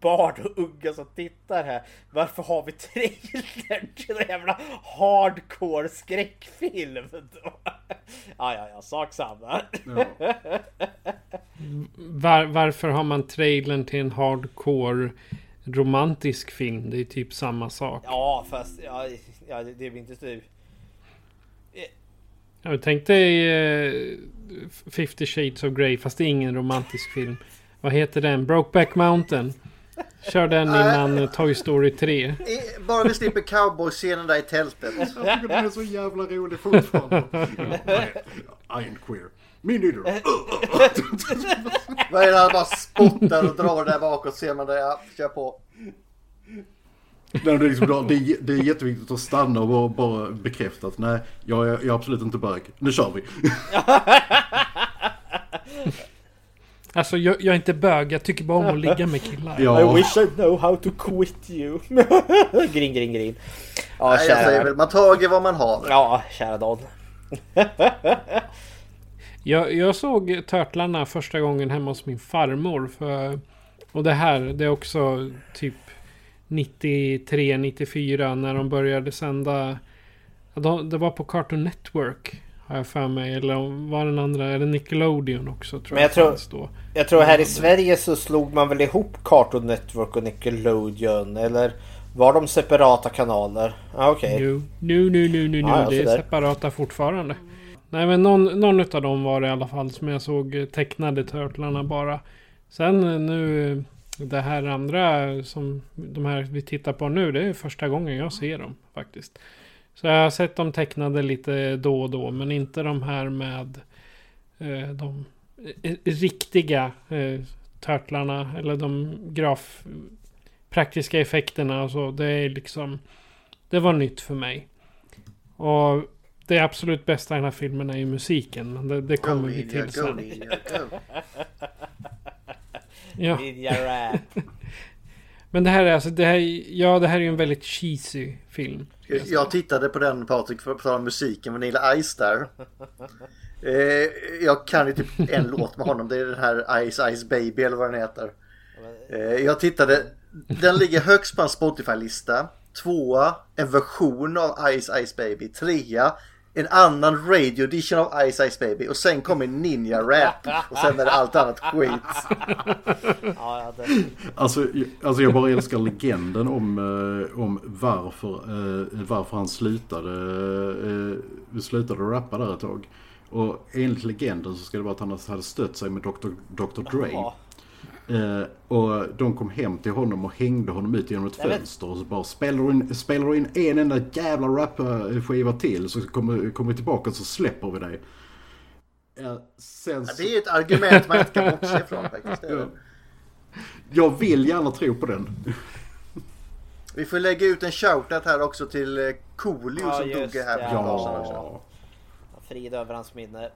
barn och unga som tittar här. Varför har vi trailern till en jävla hardcore skräckfilm då? Ja, ja, ja, sak samma. Ja. Var, varför har man trailern till en hardcore romantisk film? Det är typ samma sak. Ja, fast ja, ja det, är inte så jag tänkte uh, 50 Shades of Grey fast det är ingen romantisk film. Vad heter den? Brokeback Mountain. Kör den innan Toy Story 3. Bara vi slipper cowboy-scenen där i tältet. Jag tycker den är så jävla rolig fortfarande. I ain't queer. Me neither. Vad är det han bara spottar och drar där bakåt ser man det. Ja, kör på. Nej, det, är liksom, det, är, det är jätteviktigt att stanna och bara, bara bekräfta att nej, jag är, jag är absolut inte bög. Nu kör vi. Alltså jag, jag, är inte bög, jag tycker bara om att ligga med killar. Ja. I wish I know how to quit you. grin, grin, grin. Ja, Nej, kära. Jag väl, man tager vad man har. Ja, kära Don. jag, jag såg Törtlarna första gången hemma hos min farmor. För, och det här, det är också typ 93, 94 när de började sända. Det var på Cartoon Network. Har jag för mig. Eller var den andra? Är det Nickelodeon också? Tror Men jag, jag tror, jag tror här i Sverige så slog man väl ihop Cartoon Network och Nickelodeon. Eller Var de separata kanaler? Ah, Okej. Okay. Nu, nu, nu, nu, nu, ah, det är separata fortfarande. Nej men någon, någon av dem var det i alla fall som jag såg tecknade Turtlarna bara. Sen nu det här andra som de här vi tittar på nu. Det är första gången jag ser dem faktiskt. Så jag har sett dem tecknade lite då och då. Men inte de här med eh, de eh, riktiga eh, Turtlarna. Eller de graf praktiska effekterna och så. Det är liksom... Det var nytt för mig. Och det absolut bästa i den här filmen är ju musiken. Men det, det kommer vi till sen. ja. rap. men det här är alltså, det här, ja det här är ju en väldigt cheesy film. Jag tittade på den Patrik för att prata om musiken, Vanilla Ice där. Eh, jag kan ju typ en låt med honom, det är den här Ice Ice Baby eller vad den heter. Eh, jag tittade den ligger högst på en Spotify-lista. Tvåa, en version av Ice Ice Baby. Trea, en annan radio edition av Ice Ice Baby. Och sen kommer Ninja Rap. Och sen är det allt annat skit. alltså, alltså jag bara älskar legenden om, eh, om varför, eh, varför han slutade, eh, slutade rappa där ett tag. Och enligt legenden så ska det vara att han hade stött sig med Dr. Dr. Dre. Eh, och de kom hem till honom och hängde honom ut genom ett Nej, fönster. Och så bara spelar du in, spelar du in en enda jävla rapskiva till så kommer, kommer vi tillbaka och så släpper vi dig. Eh, sen ja, det är ett argument man inte kan bortse ifrån faktiskt. Ja. Jag vill gärna tro på den. Vi får lägga ut en shoutout här också till eh, Coolio ja, som dog här på ja. också. Frid över hans minne.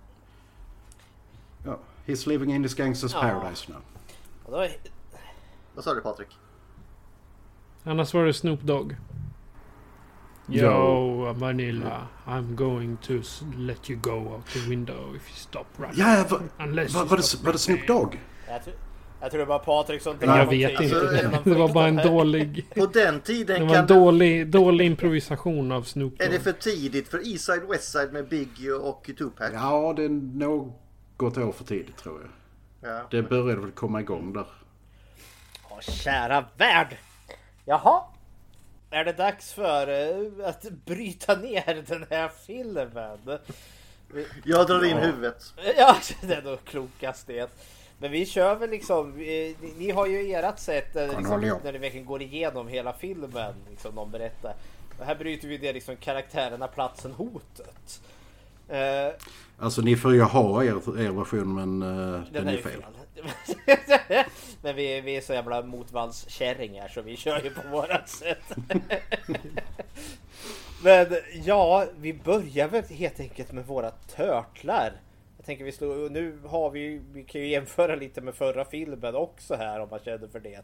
Ja, he's living in this gangsters ja. paradise now. Då... Vad sa du Patrik? Annars var det Snoop Dogg. Yo, Manila, I'm going to let you go out the window if you stop running. Ja, va, va, var, det, var det Snoop Dogg? Jag, tror, jag tror det var Patrik som tänkte Jag vet inte. Alltså, det var bara en dålig... På den tiden Det var en dålig, dålig improvisation av Snoop Dogg. Är det för tidigt för Eastside Westside med Biggie och Tupac? Ja, det är något år för tidigt tror jag. Ja. Det började väl komma igång där. Åh, kära värld! Jaha. Är det dags för uh, att bryta ner den här filmen? Jag drar in huvudet. Ja, det är nog klokast det. Men vi kör väl liksom, vi, ni har ju ert sätt eh, liksom, när ni verkligen går igenom hela filmen. Liksom, de berättar. Och här bryter vi ner liksom karaktärerna, platsen, hotet. Uh, alltså ni får ju ha er, er version men uh, den, den är, är fel. men vi, vi är så jävla motvallskärringar så vi kör ju på vårat sätt. men ja, vi börjar väl helt enkelt med våra törtlar. Jag tänker vi slår, nu har vi, vi kan ju jämföra lite med förra filmen också här om man känner för det.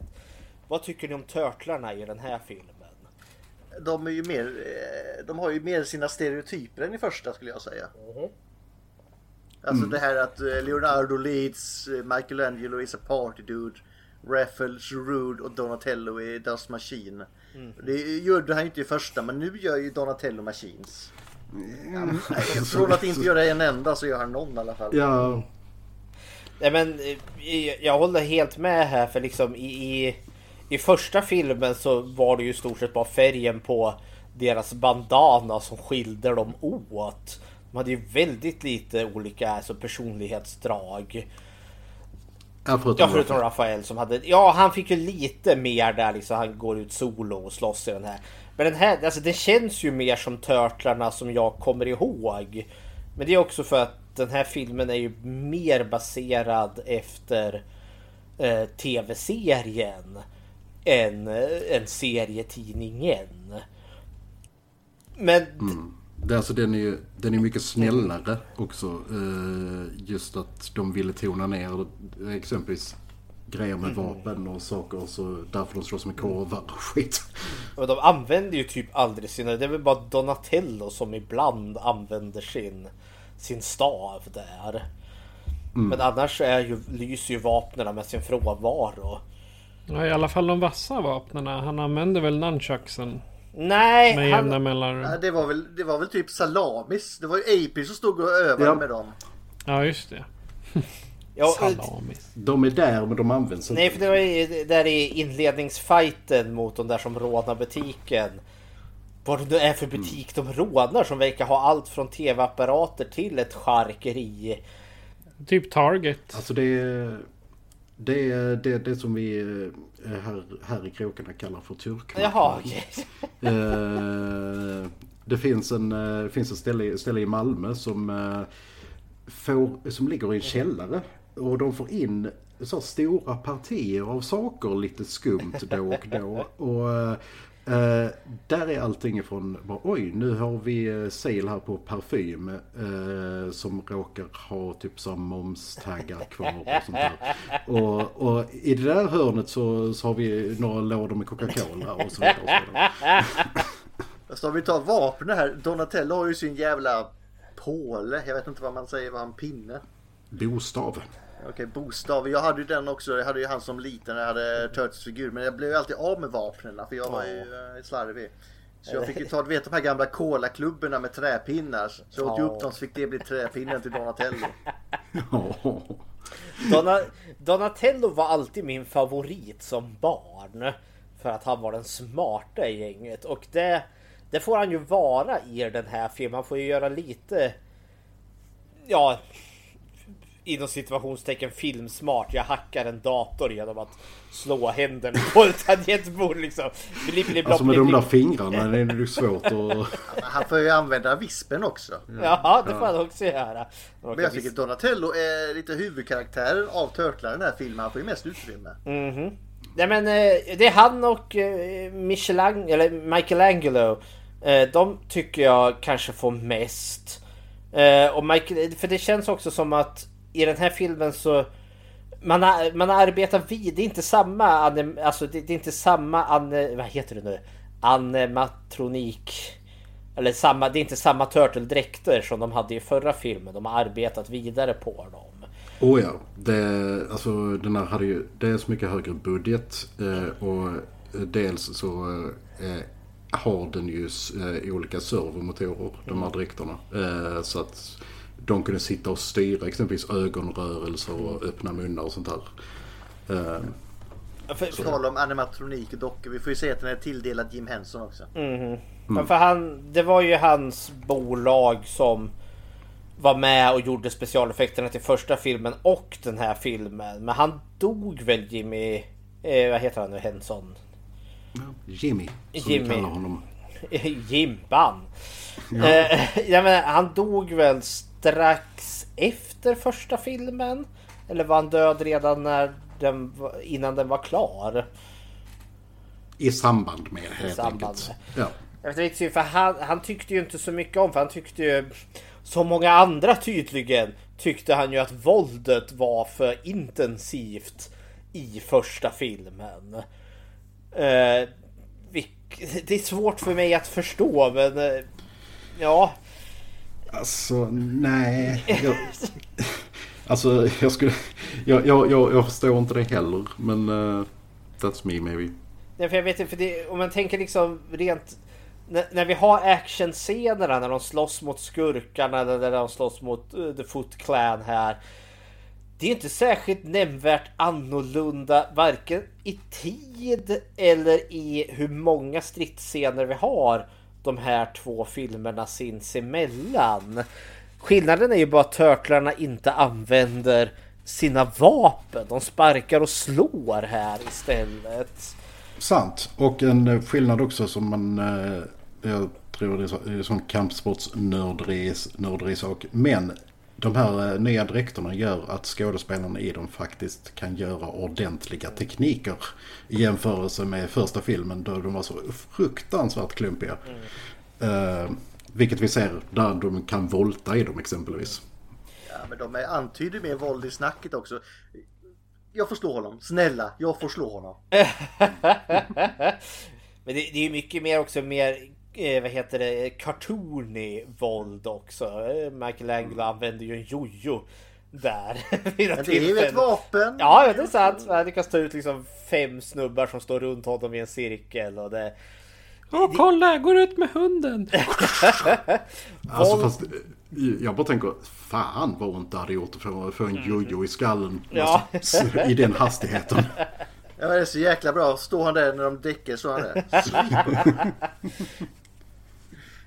Vad tycker ni om törtlarna i den här filmen? De är ju mer, eh, de har ju mer sina stereotyper än i första skulle jag säga. Mm. Alltså mm. det här att eh, Leonardo leads, eh, Michelangelo is a party dude, Raffles Rude och Donatello är Dust Machine. Mm. Det gjorde han ju inte i första men nu gör ju Donatello Machines. Mm. Från att inte göra en enda så gör han någon i alla fall. Ja. Nej men jag håller helt med här för liksom i, i i första filmen så var det ju i stort sett bara färgen på deras bandana som skilde dem åt. De hade ju väldigt lite olika alltså, personlighetsdrag. Ja, förutom, ja, förutom Rafael som hade... Ja, han fick ju lite mer där liksom. Han går ut solo och slåss i den här. Men den här, alltså det känns ju mer som Törtlarna som jag kommer ihåg. Men det är också för att den här filmen är ju mer baserad efter eh, tv-serien än, än serietidningen. Men... Mm. Det, alltså, den, är ju, den är mycket snällare också. Eh, just att de ville tona ner exempelvis grejer med mm. vapen och saker. Så därför de slåss med korvar och skit. Och de använder ju typ aldrig sina... Det är väl bara Donatello som ibland använder sin, sin stav där. Mm. Men annars är ju, lyser ju vapnen med sin frånvaro. Ja, i alla fall de vassa vapnen. Han använde väl nunchucksen? Nej! Med jämna mellanrum. Det var, väl, det var väl typ salamis. Det var ju AP som stod och övade ja. med dem. Ja, just det. Ja, Salamis. De är där men de används inte. Nej för det var ju där i inledningsfighten mot de där som rånar butiken. Vad det nu är för butik mm. de rånar som verkar ha allt från tv-apparater till ett charkeri. Typ Target. Alltså det är det, är det, det som vi eh, här, här i krokarna kallar för turkmarknad. Jaha, okay. Eh, det finns en, eh, finns ett ställe, ställe i Malmö som, får, som ligger i en källare. Och de får in så stora partier av saker lite skumt då och då. Och Uh, där är allting ifrån, bara, oj nu har vi uh, sale här på parfym uh, som råkar ha typ som momstaggar kvar och sånt där. Och, och, i det där hörnet så, så har vi några lådor med Coca-Cola och så vidare. Så om vi tar vapen här, Donatello har ju sin jävla påle, jag vet inte vad man säger, vad han pinne? Bostav. Okej, bokstav. Jag hade ju den också. Jag hade ju han som liten när jag hade Turtles-figur. Men jag blev ju alltid av med vapnen för jag var ju uh, slarvig. Så jag fick ju ta, du vet de här gamla kolaklubborna med träpinnar. Så jag åt upp dem så fick det bli träpinnen till Donatello. Dona, Donatello var alltid min favorit som barn. För att han var den smarta i gänget. Och det, det får han ju vara i den här filmen. Han får ju göra lite... Ja, inom situationstecken filmsmart. Jag hackar en dator genom att slå händerna på ett tangentbord liksom. Blip, blip, alltså med de där fingrarna det är det svårt att... Han får ju använda vispen också. Ja, det får han också göra. Men jag tycker Donatello är lite huvudkaraktären av Turtlar i den här filmen. Han får ju mest utrymme. Mm -hmm. Nej men eh, det är han och eh, Michelangelo, eller Michelangelo. Eh, de tycker jag kanske får mest. Och Michael, för det känns också som att i den här filmen så man, har, man arbetar vid, det är inte samma, alltså det, det är inte samma, ane, vad heter det nu, animatronik. Eller samma, det är inte samma turtle-dräkter som de hade i förra filmen. De har arbetat vidare på dem. Oh ja, det, alltså den här hade ju dels mycket högre budget eh, och dels så eh, har den ju eh, olika servomotorer, de här dräkterna. Eh, så att de kunde sitta och styra exempelvis ögonrörelser och öppna munnar och sånt där. Uh, för, tal om animatronik och dockor. Vi får ju se att den är tilldelad Jim Henson också. Mm. Mm. För han, det var ju hans bolag som var med och gjorde specialeffekterna till första filmen och den här filmen. Men han dog väl Jimmy... Eh, vad heter han nu? Henson? Jimmy. Som Jimmy. vi kallar honom. Jimban. Ja. Eh, ja, men han dog väl strax efter första filmen? Eller var han död redan när den, innan den var klar? I samband med helt samband enkelt. Med. Ja. Jag vet inte, för han, han tyckte ju inte så mycket om, för han tyckte ju som många andra tydligen tyckte han ju att våldet var för intensivt i första filmen. Eh, det är svårt för mig att förstå men eh, ja, Alltså, nej. Jag, alltså, jag skulle... Jag, jag, jag, jag förstår inte det heller. Men uh, that's me maybe. Nej, för jag vet inte, för det, om man tänker liksom rent... När, när vi har actionscenerna när de slåss mot skurkarna eller när de slåss mot uh, The Foot Clan här. Det är inte särskilt nämnvärt annorlunda varken i tid eller i hur många stridsscener vi har de här två filmerna sinsemellan. Skillnaden är ju bara att Turtlarna inte använder sina vapen. De sparkar och slår här istället. Sant. Och en eh, skillnad också som man... Eh, jag tror det är som kampsportsnörderi sak. Men de här eh, nya dräkterna gör att skådespelarna i dem faktiskt kan göra ordentliga tekniker. I jämförelse med första filmen då de var så fruktansvärt klumpiga. Mm. Uh, vilket vi ser där de kan volta i dem exempelvis. Ja men de är antyder mer våld i snacket också. Jag får slå honom, snälla, jag får slå honom. men det, det är mycket mer också mer eh, vad heter det, cartoony våld också. Eh, Michelangelo mm. använder ju en jojo där. Men det är ju ett vapen. Ja, det är sant. Han kan stå ut liksom fem snubbar som står runt honom i en cirkel och det... Åh, kolla! Jag går ut med hunden! alltså, fast, jag bara tänker, fan vad ont det hade gjort få, få en jojo i skallen. Ja. Alltså, I den hastigheten. Ja, det är så jäkla bra. Står han där när de däcker så han där.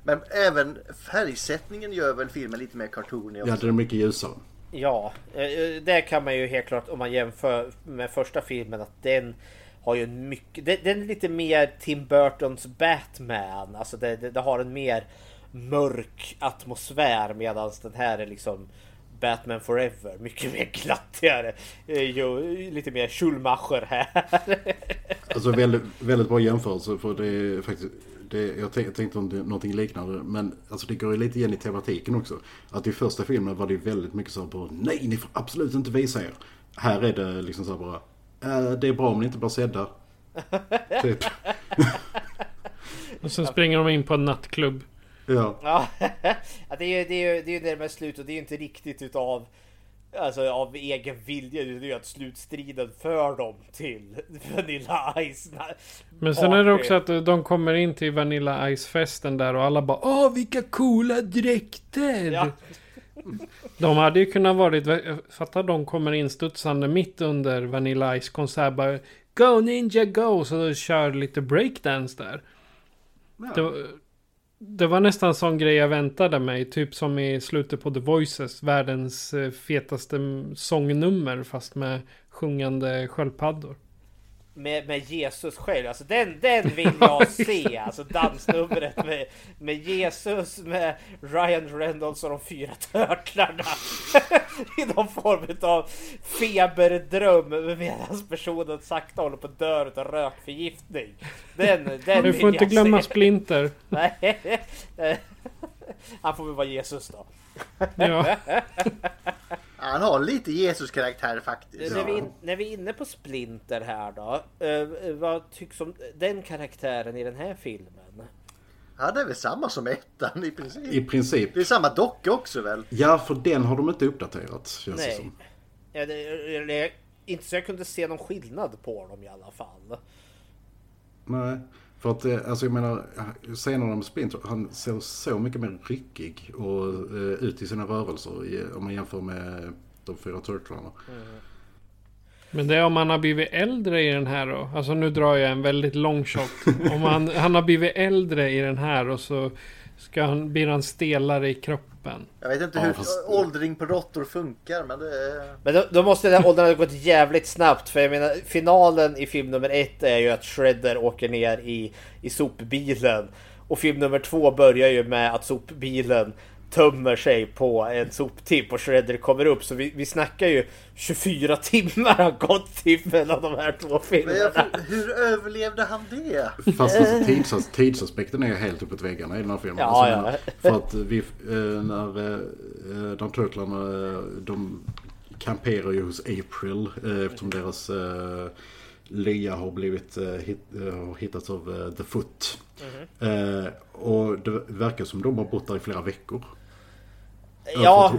Men även färgsättningen gör väl filmen lite mer cartoonig också? Ja, den är mycket ljusare. Ja, eh, det kan man ju helt klart om man jämför med första filmen att den har ju en mycket, den är lite mer Tim Burtons Batman. Alltså det, det, det har en mer mörk atmosfär medan den här är liksom Batman Forever. Mycket mer glattigare. Jo, lite mer Schulmacher här. Alltså väldigt, väldigt bra jämförelse för det är faktiskt det, jag tänkte om det någonting liknande. Men alltså det går ju lite igen i tematiken också. Att i första filmen var det väldigt mycket så på nej ni får absolut inte visa er. Här är det liksom så bara äh, det är bra om ni inte blir sedda. typ. Och sen springer de in på en nattklubb. Ja. ja det är ju det är, det är närmare slut och det är ju inte riktigt utav Alltså av egen vilja, det är ju att slutstriden för dem till Vanilla Ice. Men sen är det också att de kommer in till Vanilla Ice-festen där och alla bara Åh vilka coola dräkter! Ja. De hade ju kunnat varit, fatta de kommer in studsande mitt under Vanilla Ice konsert bara Go Ninja Go! Så de kör lite breakdance där. Ja. Det, det var nästan sån grej jag väntade mig. Typ som i slutet på The Voices. Världens eh, fetaste sångnummer fast med sjungande sköldpaddor med, med Jesus själv. Alltså den, den vill jag se. Alltså dansnumret med, med Jesus, med Ryan Reynolds och de fyra törtlarna. I någon form av feberdröm medan personen sakta håller på att dö av rökförgiftning. Den, den Du får inte glömma se. Splinter. Nej. Han får väl vara Jesus då. Ja. Han har lite Jesus-karaktär faktiskt. När, vi, när vi är inne på Splinter här då. Uh, vad tycks om den karaktären i den här filmen? Ja det är väl samma som ettan i princip. I princip. Det är samma docka också väl? Ja för den har de inte uppdaterat känns Nej. det som. Ja, det, det, inte så jag kunde se någon skillnad på dem i alla fall. Nej. För att, eh, alltså jag menar, scenerna med Splinter, han ser så mycket mer ryckig och eh, ut i sina rörelser i, om man jämför med de fyra turtlarna. Mm. Men det är om han har blivit äldre i den här då? Alltså nu drar jag en väldigt lång shot. om han, han har blivit äldre i den här och så ska han, blir han stelare i kroppen kroppen. Jag vet inte ja, hur fast... åldring på råttor funkar men det är... Men då, då måste den här åldern ha gått jävligt snabbt för jag menar finalen i film nummer ett är ju att Shredder åker ner i, i sopbilen. Och film nummer två börjar ju med att sopbilen tömmer sig på en soptipp och Shredder kommer upp. Så vi, vi snackar ju 24 timmar har gått till mellan de här två filmerna. Men hur överlevde han det? Fast alltså, tids, tidsaspekten är ju helt uppåt väggarna i den här filmen. Ja, alltså, ja. För att vi, eh, när eh, de turtlarna, de kamperar ju hos April eh, eftersom deras lya har blivit hit, har hittats av The Foot. Mm -hmm. och det verkar som de har bott där i flera veckor. Ja.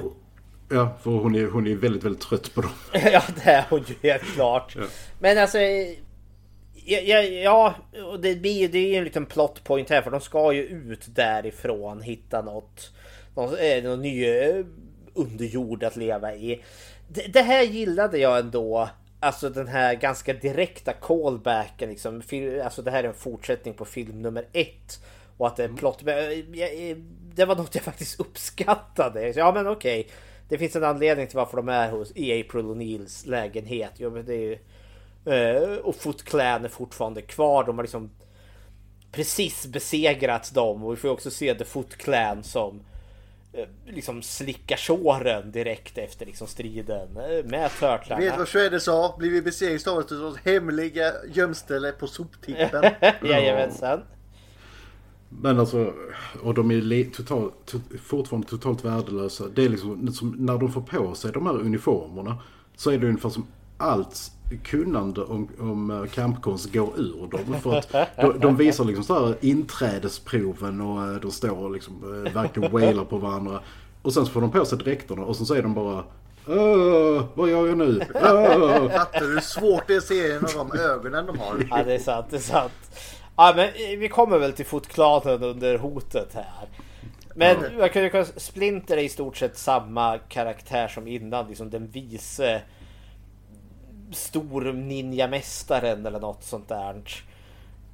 Ja, för hon är, hon är väldigt, väldigt trött på dem. ja, det är hon ju helt klart. Ja. Men alltså... Ja, ja, ja det, blir, det är ju en liten plot point här för de ska ju ut därifrån, hitta något, någon, eh, någon ny eh, underjord att leva i. Det, det, här gillade jag ändå. Alltså den här ganska direkta callbacken liksom. Alltså det här är en fortsättning på film nummer ett. Och att det är en plot. Eh, det var något jag faktiskt uppskattade. Ja men okej. Okay. Det finns en anledning till varför de är hos, i April O'Neills lägenhet. Ja, men det är ju, eh, och Foot Clan är fortfarande kvar. De har liksom precis besegrat dem. Och vi får också se The Foot Clan som eh, liksom slickar såren direkt efter liksom striden med Turtlarna. Vet vad Shredder sa? Blir vi besegrade av ett hemliga gömställe på soptippen. Jajamensan. Men alltså, och de är total, to, fortfarande totalt värdelösa. Det är liksom, som, när de får på sig de här uniformerna så är det ungefär som allt kunnande om, om kampkonst går ur dem. För att de, de visar liksom så här inträdesproven och eh, de står och liksom eh, verkligen wailar på varandra. Och sen så får de på sig dräkterna och så säger de bara vad gör jag nu? Fattar du hur svårt det är att se genom de ögonen de har? Ja det är sant, det är sant. Ja, men vi kommer väl till fotklanen under hotet här. Men ja. jag kan ju Splinter är i stort sett samma karaktär som innan. Liksom den vise stor ninjamästaren eller något sånt där.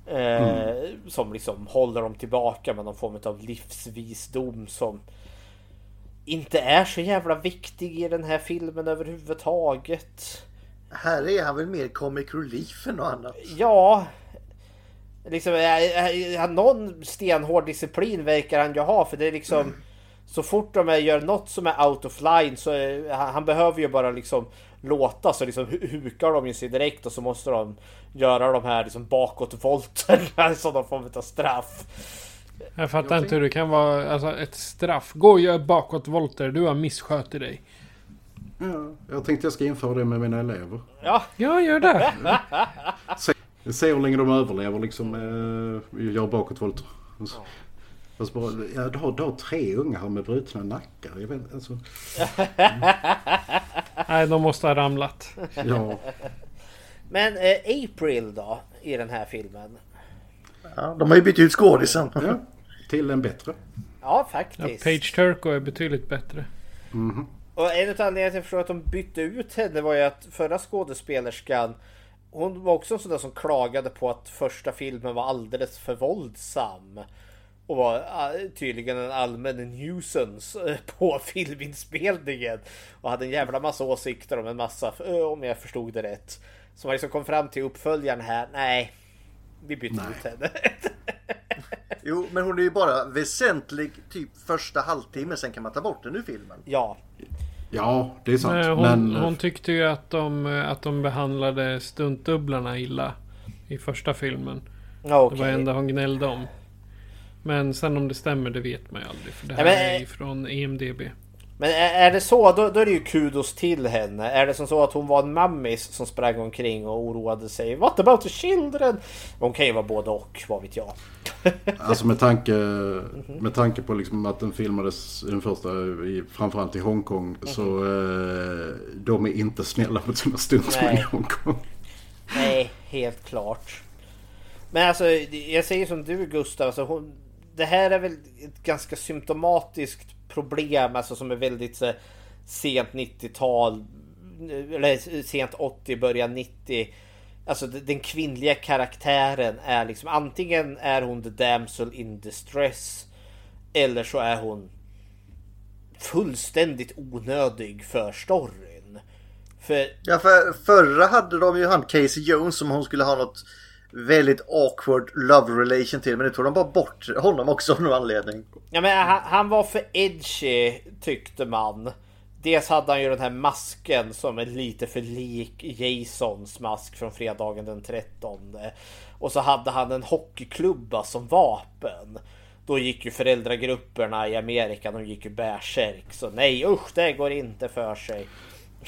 Eh, mm. Som liksom håller dem tillbaka med någon form av livsvisdom som inte är så jävla viktig i den här filmen överhuvudtaget. Här är han väl mer comic relief än något annat? Ja. Liksom, någon stenhård disciplin verkar han ju ha för det är liksom mm. Så fort de gör något som är out of line så han behöver ju bara liksom låta så liksom hukar de ju sig direkt och så måste de göra de här liksom bakåtvolterna som någon form av straff. Jag fattar jag inte hur det kan vara alltså, ett straff. Gå och gör bakåtvolter, du har misskött dig. Ja, jag tänkte jag ska införa det med mina elever. Ja, ja gör det. se, se hur länge de överlever liksom. Eh, gör bakåtvolter. Alltså, alltså bara, ja, du, har, du har tre unga med brutna nackar. Jag vet, alltså. Nej, de måste ha ramlat. Ja. Men eh, April då, i den här filmen? Ja, de har ju bytt ut skådisen. Ja, till en bättre. Ja, faktiskt. Ja, Page Turco är betydligt bättre. Mm -hmm. Och en av anledningarna till att de bytte ut henne var ju att förra skådespelerskan hon var också en sån där som klagade på att första filmen var alldeles för våldsam. Och var äh, tydligen en allmän nuisance äh, på filminspelningen. Och hade en jävla massa åsikter om en massa, äh, om jag förstod det rätt. Som man liksom kom fram till uppföljaren här. Nej, vi bytte Nej. ut henne. jo, men hon är ju bara väsentlig typ första halvtimme. Sen kan man ta bort den ur filmen. Ja. Ja, det är sant. Nej, hon, men... hon tyckte ju att de, att de behandlade stuntdubblarna illa. I första filmen. Ja, okay. Det var det enda hon gnällde om. Men sen om det stämmer det vet man ju aldrig. För det här ja, men, är ju från EMDB. Men är det så, då, då, är det ju kudos till henne. Är det som så att hon var en mammis som sprang omkring och oroade sig? What about the children? Hon kan ju vara både och, vad vet jag. alltså med tanke, med tanke på liksom att den filmades den första i, framförallt i Hongkong. -hmm. Så eh, de är inte snälla mot sina stuntsmän i Hongkong. Nej, helt klart. Men alltså, jag säger som du Gustav. Alltså, hon, det här är väl ett ganska symptomatiskt problem, alltså som är väldigt så, sent 90-tal, eller sent 80, början 90. Alltså den kvinnliga karaktären är liksom antingen är hon the damsel in distress eller så är hon fullständigt onödig för storyn. För... Ja, för förra hade de ju han Casey Jones som hon skulle ha något väldigt awkward love relation till. Men nu tog de bara bort honom också av någon anledning. Ja men han, han, var för edgy tyckte man. Dels hade han ju den här masken som är lite för lik Jasons mask från fredagen den 13. Och så hade han en hockeyklubba som vapen. Då gick ju föräldragrupperna i Amerika, de gick ju bärsärk. Så nej usch, det går inte för sig.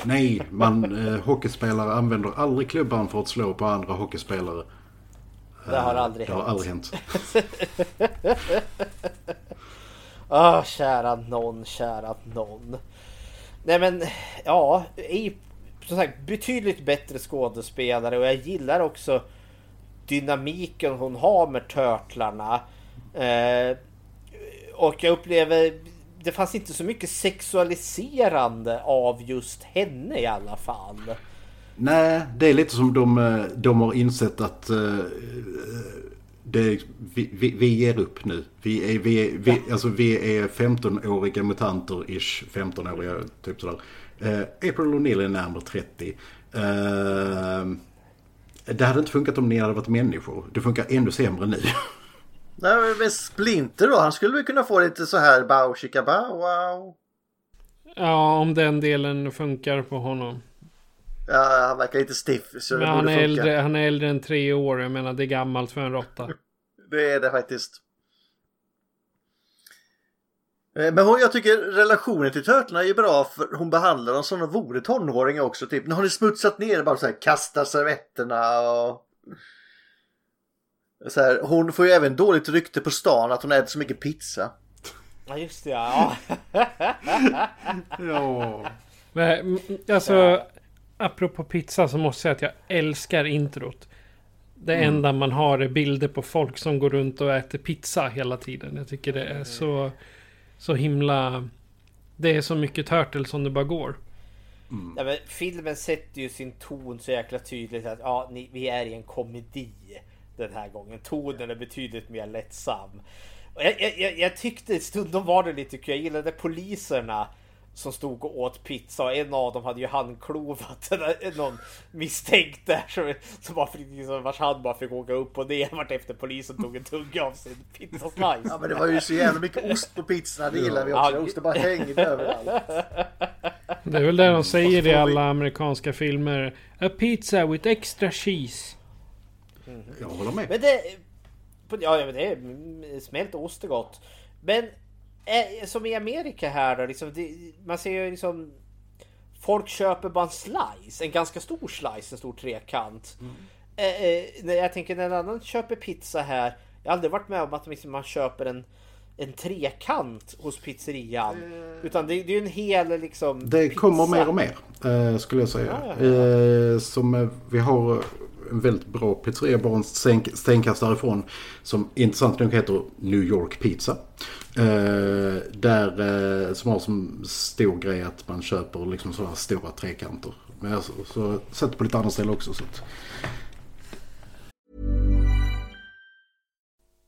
Nej, man, eh, hockeyspelare använder aldrig klubban för att slå på andra hockeyspelare. Det har aldrig det hänt. har aldrig hänt. Åh, oh, kära någon, kära någon. Nej men, ja, i, som sagt betydligt bättre skådespelare och jag gillar också dynamiken hon har med törtlarna. Eh, och jag upplever det fanns inte så mycket sexualiserande av just henne i alla fall. Nej, det är lite som de, eh, de har insett att uh, det, vi, vi, vi, ger upp nu. Vi är, vi, är, vi, alltså, vi är 15-åriga mutanter-ish, 15-åriga typ sådär. Uh, April O'Neill är närmare 30. Uh, det hade inte funkat om ni hade varit människor. Det funkar ännu sämre nu. Nej, men Splinter då? Han skulle väl kunna få lite så här bao chika bao wow. Ja, om den delen funkar på honom. Ja, han verkar lite stiff. Så Men han är, äldre, han är äldre än tre år. Jag menar det är gammalt för en råtta. det är det faktiskt. Eh, men hon, jag tycker relationen till Turtlarna är bra för hon behandlar dem som om de vore tonåringar också. Typ, nu har ni smutsat ner bara så här, kastar servetterna och... Så här, hon får ju även dåligt rykte på stan att hon äter så mycket pizza. Ja just det ja. ja. Men, alltså apropå pizza så måste jag säga att jag älskar introt. Det mm. enda man har är bilder på folk som går runt och äter pizza hela tiden. Jag tycker det är så så himla... Det är så mycket Turtles som det bara går. Mm. Ja, men filmen sätter ju sin ton så jäkla tydligt att ja, ni, vi är i en komedi den här gången. Tonen är betydligt mer lättsam. Jag, jag, jag tyckte stundom var det lite kul. Jag gillade poliserna som stod och åt pizza och en av dem hade ju handklovat någon misstänkt där som, som bara fick, liksom, vars hand bara fick åka upp och ner vart efter polisen tog en tugga av sin pizzaslice. Ja men det var ju så jävla mycket ost på pizzorna, det gillar vi också. Ja. Osten bara hängde överallt. Det är väl det de säger i alla amerikanska filmer. A pizza with extra cheese. Mm. Jag håller med. Men det, ja, men det är smält ost är gott. Men som i Amerika här då, liksom, det, man ser ju liksom Folk köper bara en slice, en ganska stor slice, en stor trekant. Mm. Eh, eh, jag tänker när en annan köper pizza här. Jag har aldrig varit med om att liksom, man köper en en trekant hos pizzerian. Mm. Utan det, det är ju en hel liksom Det pizza. kommer mer och mer eh, skulle jag säga. Ja, ja, ja. Eh, som eh, vi har en väldigt bra pizzeria bara en stenkast därifrån. Som intressant nog heter New York Pizza. Eh, där, eh, som har som stor grej att man köper liksom sådana stora trekanter. Men jag så, så sett på lite andra ställen också. Så att,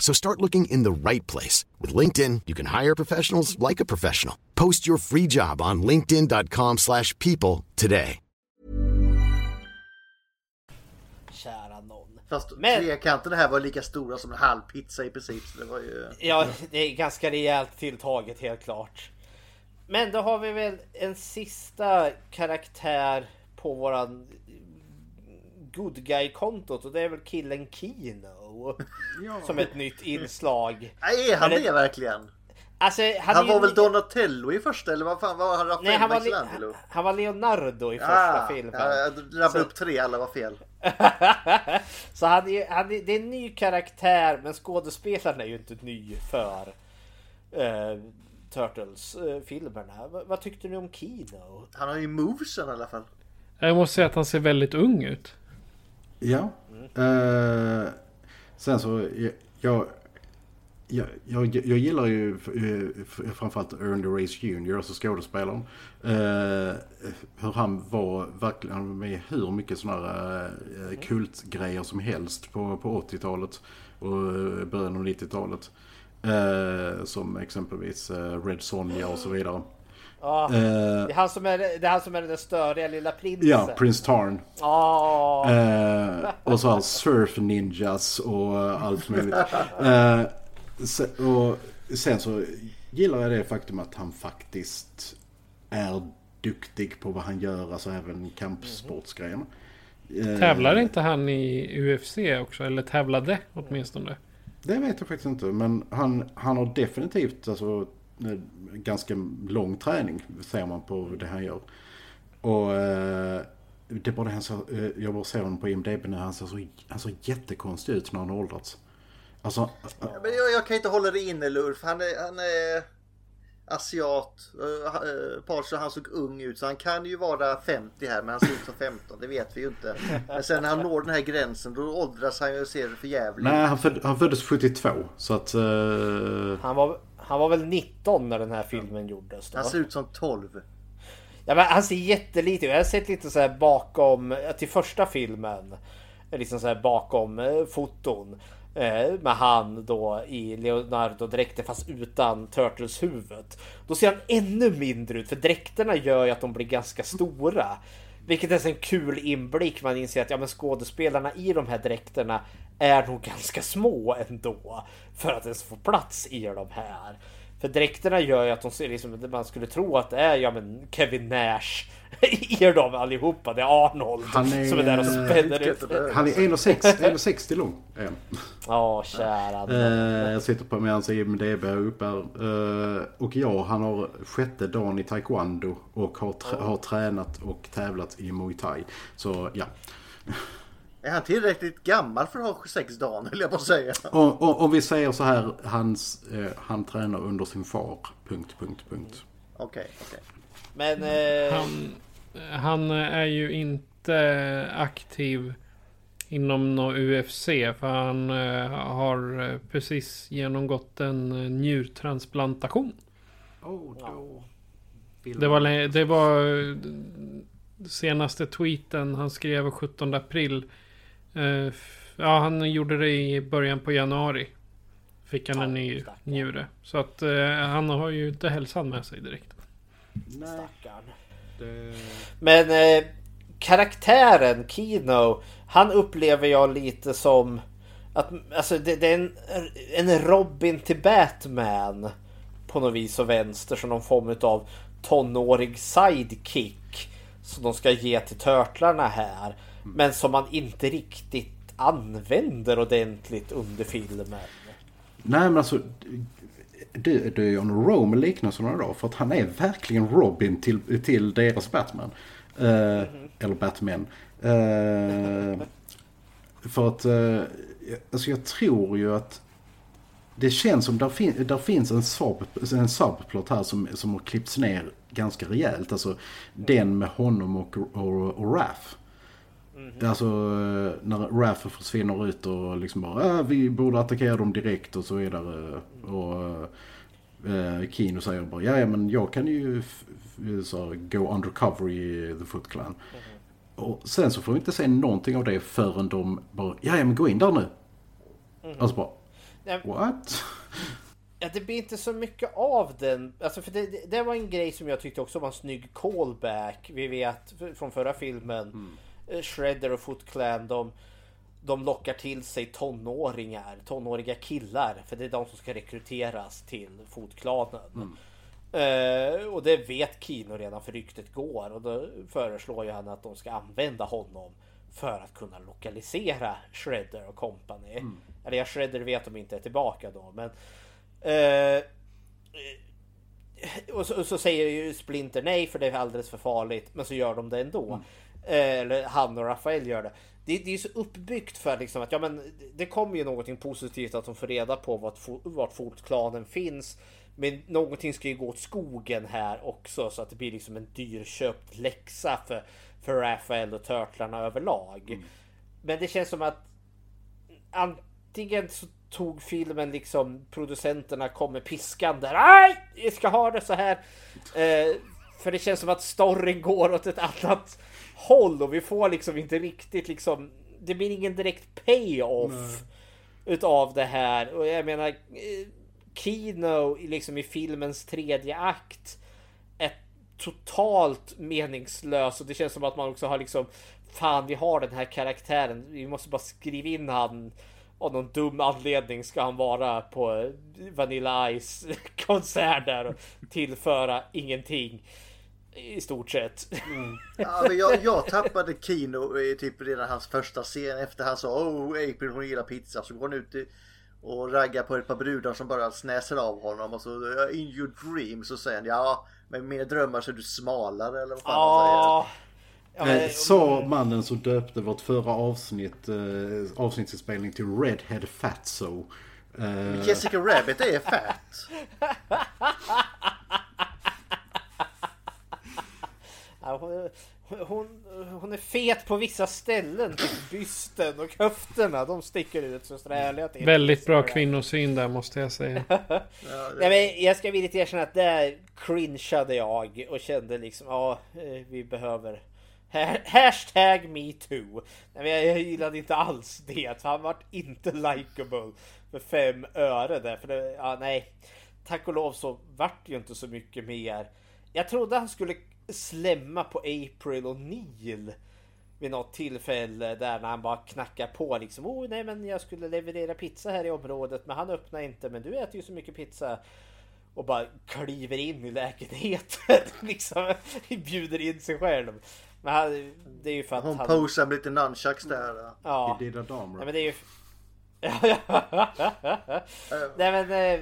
So start looking in the right place. With LinkedIn, you can hire professionals like a professional. Post your free job on linkedin.com slash people today. Kära någon. Fast Men... trekanterna här var lika stora som en halv pizza i princip. Så det var ju... Ja, det är ganska rejält tilltaget helt klart. Men då har vi väl en sista karaktär på våran good guy-kontot och det är väl killen Kino. Ja. Som ett nytt inslag. är han det, det verkligen? Alltså, han, han var ju... väl Donatello i första eller vad fan var han? Rafael Nej, han var, han, han var Leonardo i första filmen. Ja, jag rabblade upp tre, alla var fel. så han är, han är, det är en ny karaktär men skådespelaren är ju inte ny för uh, Turtles-filmerna. Uh, vad tyckte ni om Kino? Han har ju movesen i alla fall. Jag måste säga att han ser väldigt ung ut. Ja. Mm. Eh, sen så, jag, jag, jag, jag gillar ju eh, framförallt Earn the Race Junior, alltså skådespelaren. Eh, hur han var verkligen med hur mycket sådana här eh, kultgrejer som helst på, på 80-talet och början av 90-talet. Eh, som exempelvis eh, Red Sonja och så vidare. Ja, uh, det, är han som är, det är han som är den störiga lilla prinsen. Ja, Prins Tarn. Oh. Uh, och så har Surf Ninjas och allt möjligt. Uh, se, och sen så gillar jag det faktum att han faktiskt är duktig på vad han gör, alltså även kampsportsgrejen. Tävlar inte han i UFC också? Eller tävlade åtminstone? Det vet jag faktiskt inte. Men han, han har definitivt alltså, ganska lång träning ser man på det han gör. Och eh, det är bara det han ser, eh, jag bara ser honom på IMDB nu, han ser så han ser jättekonstig ut när han har åldrats. Alltså, ja, men jag, jag, kan inte hålla det inne Lurf, han är, han är asiat. Uh, han såg ung ut så han kan ju vara 50 här men han ser ut som 15. Det vet vi ju inte. Men sen när han når den här gränsen då åldras han ju och ser för jävligt Nej han, föd, han föddes 72 så att... Uh... Han, var, han var väl 19 när den här filmen gjordes då? Han ser ut som 12. Ja, men han ser jättelite ut. Jag har sett lite så här bakom till första filmen. Liksom så här bakom eh, foton. Eh, med han då i Leonardo-dräkten fast utan Turtles-huvudet. Då ser han ännu mindre ut för dräkterna gör ju att de blir ganska stora. Vilket är en kul inblick. Man inser att ja, men skådespelarna i de här dräkterna är nog ganska små ändå. För att ens få plats i de här. För dräkterna gör ju att de ser liksom, man skulle tro att det är ja, men Kevin Nash i dem allihopa. Det är Arnold han är, som är där och spänner ut. Han är 1,60 lång. Ja, kära. Uh, jag sitter på med hans IMDB uppe här. Uh, och ja, han har sjätte dagen i taekwondo och har, oh. har tränat och tävlat i muay thai. Så ja. Är han tillräckligt gammal för att ha sex dagar höll jag på att säga. Om vi säger så här, hans, eh, han tränar under sin far. Punkt, punkt, punkt. Okej, okay, okej. Okay. Men... Eh... Han, han är ju inte aktiv inom något UFC. För han eh, har eh, precis genomgått en eh, njurtransplantation. Oh, då. Det var, det var senaste tweeten han skrev 17 april. Uh, ja, han gjorde det i början på januari. Fick han ja, en ny stackarn. njure. Så att uh, han har ju inte hälsan med sig direkt. Nej. Det... Men eh, karaktären Kino, han upplever jag lite som att alltså, det, det är en, en Robin till Batman på något vis och vänster som någon form av tonårig sidekick som de ska ge till törtlarna här. Men som man inte riktigt använder ordentligt under filmen. Nej men alltså det, det är John Rome liknelserna då. För att han är verkligen Robin till, till deras Batman. Uh, mm -hmm. Eller Batman. Uh, för att uh, alltså jag tror ju att det känns som där, fin där finns en, sub en subplot här som, som har klippts ner ganska rejält. Alltså den med honom och, och, och Raph. Mm -hmm. Alltså när Raph försvinner ut och liksom bara äh, vi borde attackera dem direkt och så vidare. Och eh, Kino säger bara ja men jag kan ju så, go undercover i The Foot Clan. Mm -hmm. Och sen så får vi inte se någonting av det förrän de bara ja men gå in där nu. Mm -hmm. Alltså bara what? Ja, det blir inte så mycket av den. Alltså för det, det, det, var en grej som jag tyckte också var en snygg callback. Vi vet från förra filmen. Mm. Eh, Shredder och Foot Clan. De, de lockar till sig tonåringar, tonåriga killar. För det är de som ska rekryteras till Fotklanen. Mm. Uh, och det vet Kino redan för ryktet går. Och då föreslår ju han att de ska använda honom för att kunna lokalisera Shredder och company. Mm. Eller ja, Shredder vet de inte är tillbaka då. Men uh, och, så, och så, säger ju Splinter nej för det är alldeles för farligt. Men så gör de det ändå. Mm. Uh, eller han och Rafael gör det det, det är så uppbyggt för liksom att ja, men det kommer ju någonting positivt att de får reda på vart, vart Fotklanen finns. Men någonting ska ju gå åt skogen här också så att det blir liksom en dyrköpt läxa för, för Rafael och Törtlarna överlag. Mm. Men det känns som att antingen så tog filmen liksom producenterna kommer piskande. Nej, vi ska ha det så här. Eh, för det känns som att storyn går åt ett annat håll och vi får liksom inte riktigt liksom. Det blir ingen direkt payoff Nej. utav det här och jag menar eh, Kino liksom i filmens tredje akt är totalt meningslös och det känns som att man också har liksom fan vi har den här karaktären. Vi måste bara skriva in han av någon dum anledning ska han vara på Vanilla Ice konsert där och tillföra ingenting. I stort sett. Mm. Ja, men jag, jag tappade Kino i typ redan hans första scen efter han sa Oh April hon gillar pizza så går han ut och raggar på ett par brudar som bara snäser av honom och så In your dreams så säger han ja men mina drömmar så är du smalare eller vad fan ah. han säger. Ja, men... Sa mannen som döpte vårt förra avsnitt, eh, avsnittsinspelning till Redhead Fatso. Eh... Jessica Rabbit är fat. hon, hon är fet på vissa ställen. Typ bysten och höfterna. De sticker ut så sträliga till. Väldigt bra kvinnosyn där måste jag säga. ja, det... Nej, men jag ska villigt erkänna att där cringeade jag och kände liksom ja, eh, vi behöver Hashtag metoo. Nej, jag gillade inte alls det. Han var inte likable för fem öre där. För det, ja, nej. Tack och lov så vart det ju inte så mycket mer. Jag trodde han skulle slämma på April och Neil vid något tillfälle där när han bara knackar på liksom. Oh nej men jag skulle leverera pizza här i området men han öppnar inte. Men du äter ju så mycket pizza. Och bara kliver in i lägenheten. liksom bjuder in sig själv. Men han, det är ju för att Hon han... posar med lite nunchucks där. Ja. I dina damer. Nej, men det är ju... Nej men, eh,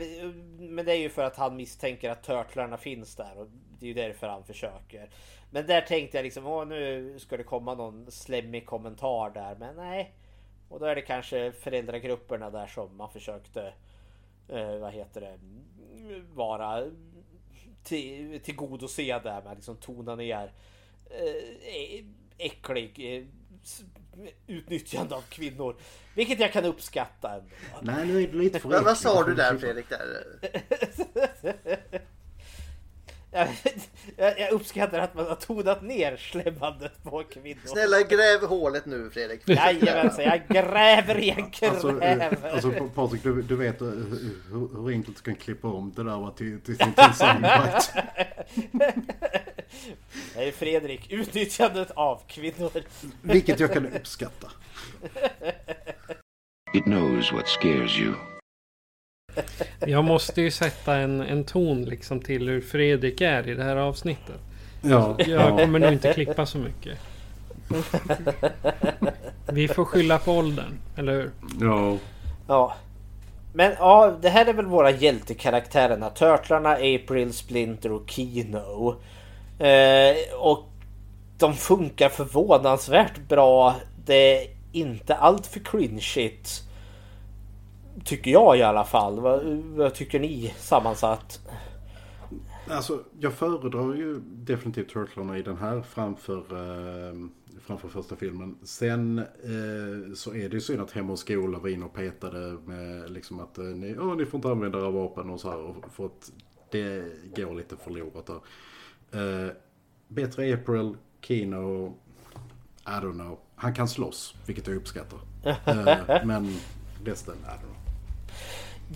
men det är ju för att han misstänker att törtlarna finns där och det är ju därför han försöker. Men där tänkte jag liksom, åh nu ska det komma någon slemmig kommentar där, men nej. Och då är det kanske föräldragrupperna där som man försökte, eh, vad heter det, vara till, tillgodose där med liksom tona ner eh, äcklig eh, utnyttjande av kvinnor. Vilket jag kan uppskatta ändå. Nej, nu är det lite för Vad sa du där Fredrik? Där? Jag uppskattar att man har tonat ner slämmandet på kvinnor. Snälla gräv hålet nu Fredrik. Jajamensan, jag gräver i en Alltså, gräv. eh, alltså Patrik, du, du vet eh, hur, hur enkelt du kan klippa om det där till, till, till, till soundbite. Nej Fredrik, utnyttjandet av kvinnor. Vilket jag kan uppskatta. It knows what scares you. Jag måste ju sätta en, en ton liksom till hur Fredrik är i det här avsnittet. Ja, Jag ja. kommer nog inte klippa så mycket. Vi får skylla på åldern, eller hur? Ja. Ja. Men ja, det här är väl våra hjältekaraktärerna. Törtlarna, April, Splinter och Kino. Eh, och de funkar förvånansvärt bra. Det är inte allt för cringeigt. Tycker jag i alla fall. Vad, vad tycker ni sammansatt? Alltså, jag föredrar ju definitivt Turtlarna i den här framför, eh, framför första filmen. Sen eh, så är det ju synd att Hem och Skola var inne och petade med liksom att eh, ni, oh, ni får inte använda era vapen och så här. och- För att det går lite förlorat där. Eh, bättre April, Kino, I don't know. Han kan slåss, vilket jag uppskattar. Eh, men resten, I don't know.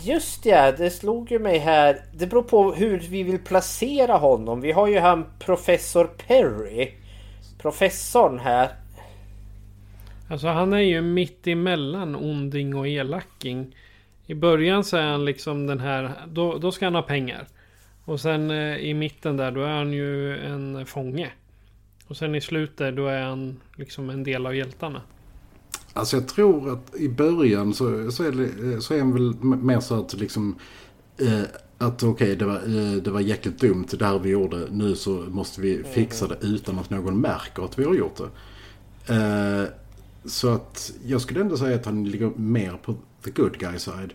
Just ja, det slog ju mig här. Det beror på hur vi vill placera honom. Vi har ju han professor Perry. Professorn här. Alltså han är ju mitt emellan onding och elaking. I början så är han liksom den här, då, då ska han ha pengar. Och sen eh, i mitten där då är han ju en fånge. Och sen i slutet då är han liksom en del av hjältarna. Alltså jag tror att i början så, så, är, det, så är han väl mer så att liksom... Eh, att okej, det, var, eh, det var jäkligt dumt det här vi gjorde. Nu så måste vi fixa det utan att någon märker att vi har gjort det. Eh, så att jag skulle ändå säga att han ligger mer på the good guy side.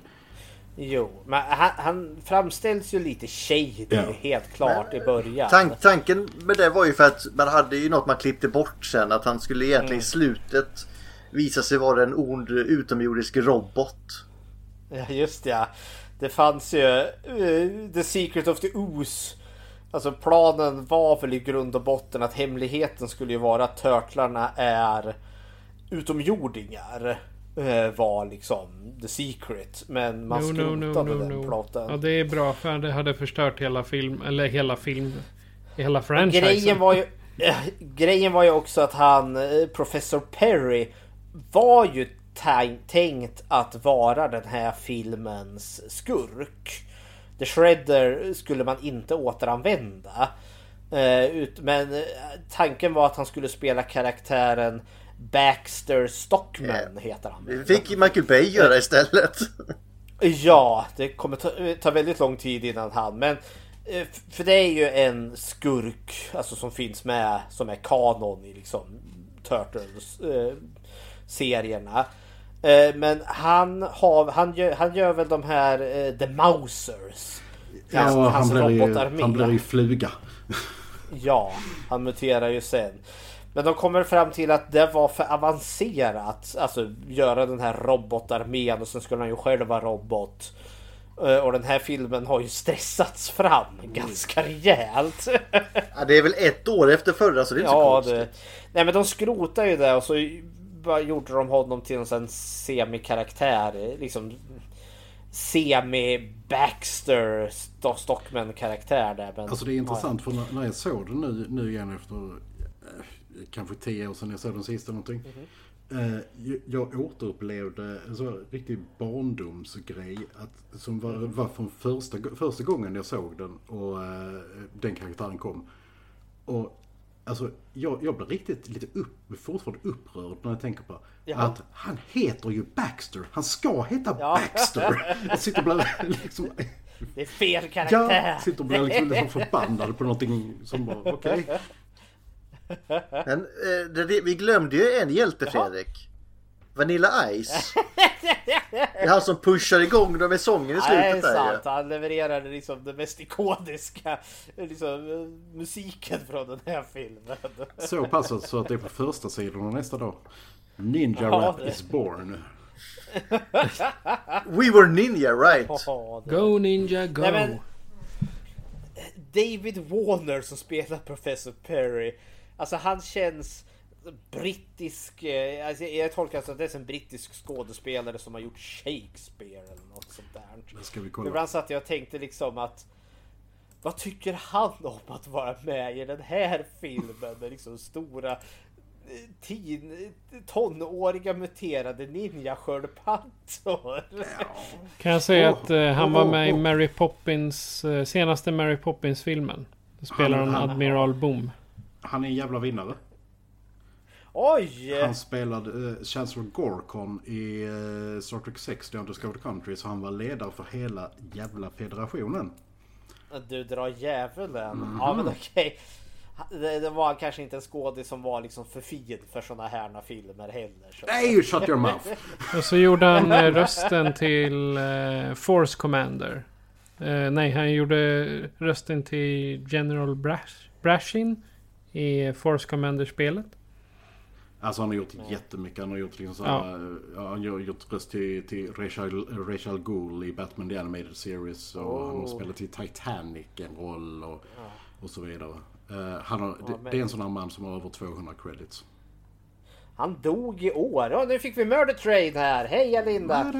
Jo, men han, han framställs ju lite shady Ja. helt klart i början. Tank, tanken med det var ju för att man hade ju något man klippte bort sen. Att han skulle egentligen Mm. i slutet visa sig vara en ond utomjordisk robot. Ja, just det, ja. Det fanns ju eh, The Secret of the Ooze. Alltså planen var väl i grund och botten att hemligheten skulle ju vara att törtlarna är utomjordingar. eh, Var liksom The Secret. Men man No, skrotade no, no, den no. plotten. Ja det är bra för det hade förstört hela film, eller hela film, hela Och franchisen. Grejen var ju eh, Grejen var ju också att han Professor Perry Var ju tän- tänkt att vara den här filmens skurk The Shredder skulle man inte återanvända Eh, Men eh, tanken var att han skulle spela karaktären Baxter Stockman heter han Det fick Michael Bay göra istället. Ja, det kommer ta, ta väldigt lång tid innan han. Men eh, för det är ju en skurk alltså som finns med som är kanon i liksom Turtles eh, serierna. Eh, men han har, han gör, han gör väl de här eh, The Mousers. Ja, han, hans blir ju, han blir ju fluga. Ja, han muterar ju sen. Men de kommer fram till att det var för avancerat. Alltså göra den här robotarmén och sen skulle han ju själv vara robot. Eh, och den här filmen har ju stressats fram ganska rejält. Ja, det är väl ett år efter förra så det är inte ja, så konstigt. Det... Nej men de skrotar ju det och så gjorde de honom till en sån semikaraktär. Liksom semi-Baxter Stockman karaktär där. Men, alltså det är intressant ja. för när jag såg den nu, nu igen efter eh, kanske tio år sedan jag såg den sista någonting. Mm -hmm. Jag återupplevde en så riktig barndomsgrej att, som var, mm. var från första, första gången jag såg den och uh, den karaktären kom. Och alltså jag, jag blir riktigt lite upp, fortfarande upprörd när jag tänker på ja. att han heter ju Baxter. Han ska heta ja. Baxter. Jag sitter och blir liksom... Det är fel karaktär. Jag sitter och blir liksom, liksom förbannad på någonting som bara okej. Okay. Men eh, det, vi glömde ju en hjälte Fredrik. Vanilla Ice. Det är han som pushar igång dem med sången i slutet. Nej, det är sant. Där, Han levererade liksom den mest ikoniska liksom, musiken från den här filmen. Så pass så att det är på första sidan nästa dag. Ninja ja, Rap det. is born. We were ninja right? Go ninja go. Nej, men, David Warner som spelar Professor Perry Alltså han känns brittisk, eh, alltså jag tolkar det som en brittisk skådespelare som har gjort Shakespeare eller något sånt där. ska vi kolla. Ibland satt jag och tänkte liksom att vad tycker han om att vara med i den här filmen med liksom stora eh, teen, tonåriga muterade ninjasköldpaddor. Kan jag säga att uh, han var med i Mary Poppins, uh, senaste Mary Poppins filmen. Då spelar han, han Admiral Boom han är en jävla vinnare. Oj! Han spelade uh, Chancellor Gorkon i uh, Star Trek 6, The Undiscovered Country. Så han var ledare för hela jävla federationen. Du drar djävulen. Mm -hmm. Ja men okej. Okay. Det, det, var kanske inte en skådis som var liksom för fin för såna här filmer heller. Så. Nej, shut your mouth! Och så gjorde han eh, rösten till uh, Force Commander. Uh, nej, han gjorde rösten till General Brash, Brashin i Force Commander-spelet. Alltså han har gjort jättemycket. Han har gjort liksom såhär, ja. han har gjort röst till, till Rachel, Rachel Gould i Batman The Animated Series. Och oh. han har spelat i Titanic en roll och, ja. och så vidare. Uh, han har, ja, det, det, är en sån här man som har över 200 credits. Han dog i år. Oh, nu fick vi Murder Train här. Hej Linda!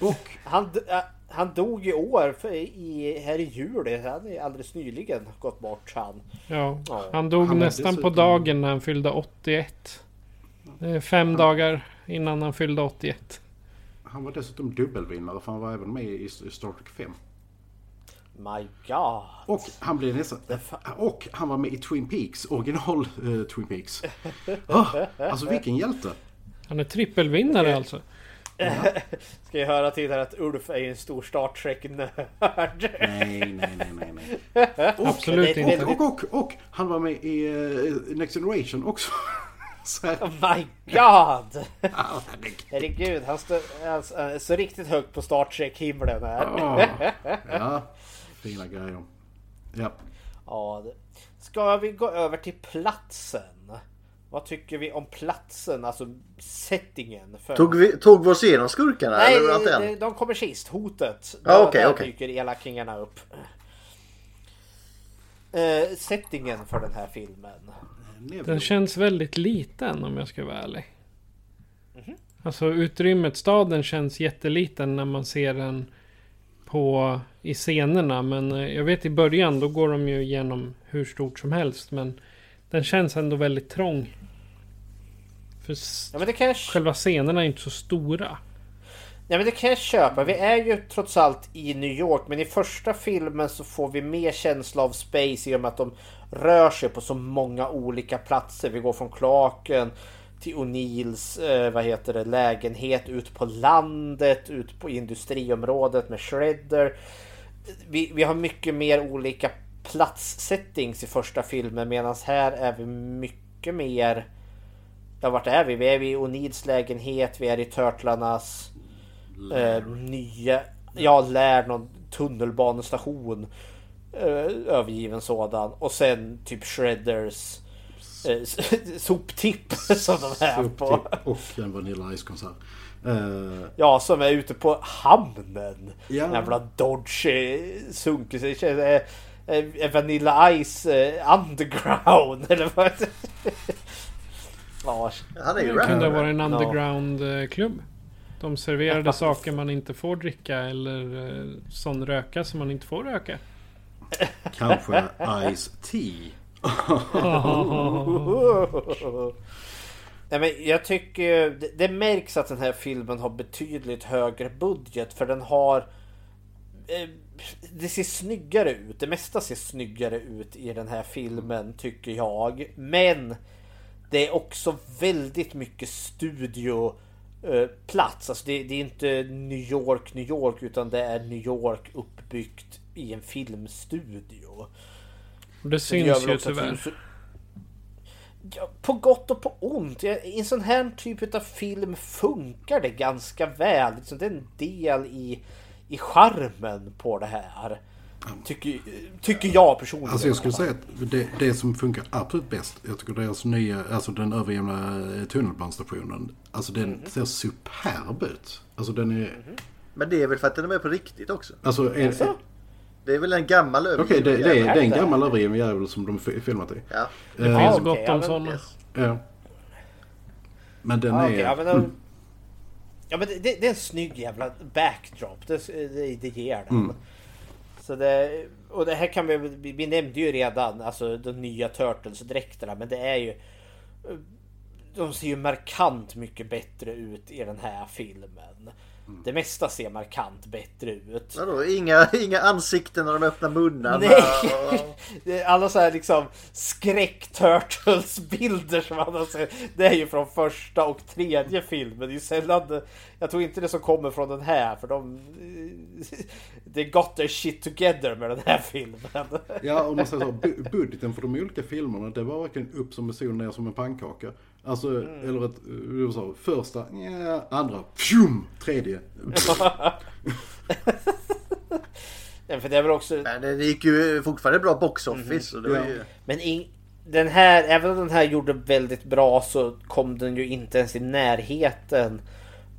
och han, han dog i år för i, här i juli. Han är alldeles nyligen gått bort han. Ja, ja. han dog han nästan på dagen när han fyllde 81. Fem han... dagar innan han fyllde 81. Han var dessutom dubbelvinnare för han var även med i Star Trek 5. My God! Och han blev nästan... Och han var med i Twin Peaks, original uh, Twin Peaks. Oh, alltså vilken hjälte! Han är trippelvinnare alltså. Ska jag höra till här att Ulf är en stor Star Trek-nörd? Nej, nej, nej, nej, nej. Och, Absolut inte. Och, och, och, han var med i uh, Next Generation också. oh my god! Herregud, han står alltså, så riktigt högt på Star Trek-himlen här. oh, ja, fina grejer. Ja. ja. Ska vi gå över till platsen? Vad tycker vi om platsen, alltså settingen? För... Tog, vi, tog vi oss igenom skurkarna? Nej, eller de, de kommer sist. Hotet. Ah, okay, där okay. dyker elakingarna upp. Uh, settingen för den här filmen. Den känns väldigt liten om jag ska vara ärlig. Mm -hmm. Alltså utrymmet, staden känns jätteliten när man ser den på i scenerna. Men eh, jag vet i början då går de ju igenom hur stort som helst. Men den känns ändå väldigt trång. För ja, men det kan jag... själva scenerna är inte så stora. Nej men det kan jag köpa. Vi är ju trots allt i New York. Men i första filmen så får vi mer känsla av space i och med att de rör sig på så många olika platser. Vi går från kloaken till O'Neills eh, vad heter det, lägenhet ut på landet, ut på industriområdet med Shredder. Vi, vi har mycket mer olika platssettings i första filmen medan här är vi mycket mer Ja vart är vi? Vi är i Onids lägenhet, vi är i Turtlarnas eh, nya, ja lär någon tunnelbanestation. eh, övergiven sådan. Och sen typ Shredders eh, soptipp som de är på. Soptipp och en Vanilla Ice-konsert. Uh, ja, som är ute på hamnen. Ja. Jävla Dodge sunkig. Eh, Vanilla Ice Underground eller vad? ja, det, det kunde ha varit en underground-klubb. De serverade saker man inte får dricka eller sån röka som man inte får röka. Kanske Ice Tea. Nej, men jag tycker det, det, märks att den här filmen har betydligt högre budget för den har eh, det ser snyggare ut. Det mesta ser snyggare ut i den här filmen tycker jag. Men det är också väldigt mycket studioplats. Alltså det, det, är inte New York, New York utan det är New York uppbyggt i en filmstudio. Det syns ju tyvärr. Ja, på gott och på ont. I en sån här typ av film funkar det ganska väl. Liksom, det är en del i, i charmen på det här. Tycker, tycker jag personligen. Alltså jag skulle säga att det, det som funkar absolut bäst. Jag tycker deras nya, alltså den övergivna tunnelbanestationen. Alltså den mm. ser superb ut. Alltså den är... Mm. Men det är väl för att den är med på riktigt också? Alltså, är, alltså? Det är väl en gammal övergiven Okej, okay, det, det, är, det är en gammal övergiven jävel som de filmat i. Ja. Det uh, finns gott om sådana. Ja. Men den är... ja, men, mm. Ja, men det, det, är en snygg jävla backdrop. Det, det, det ger den. Mm. Så det, och det här kan vi, vi nämnde ju redan, alltså de nya Turtles-dräkterna, men det är ju... De ser ju markant mycket bättre ut i den här filmen. Mm. Det mesta ser markant bättre ut. Vadå? Inga, inga ansikten när de öppnar munnarna? Nej! Alla så här liksom skräck-turtles-bilder som man har sett. Det är ju från första och tredje filmen. Det är sällan... Jag tror inte det som kommer från den här för de... Det got their shit together med den här filmen. Ja, om man säger så. Budgeten för de olika filmerna det var verkligen upp som en sol, ner som en pannkaka. Alltså, mm. eller ett, du sa första, ja, andra, fjum, tredje. ja, för det är väl också... Men det gick ju fortfarande bra box office. Mm. Ja. Ju... Men in, den här, även om den här gjorde väldigt bra så kom den ju inte ens i närheten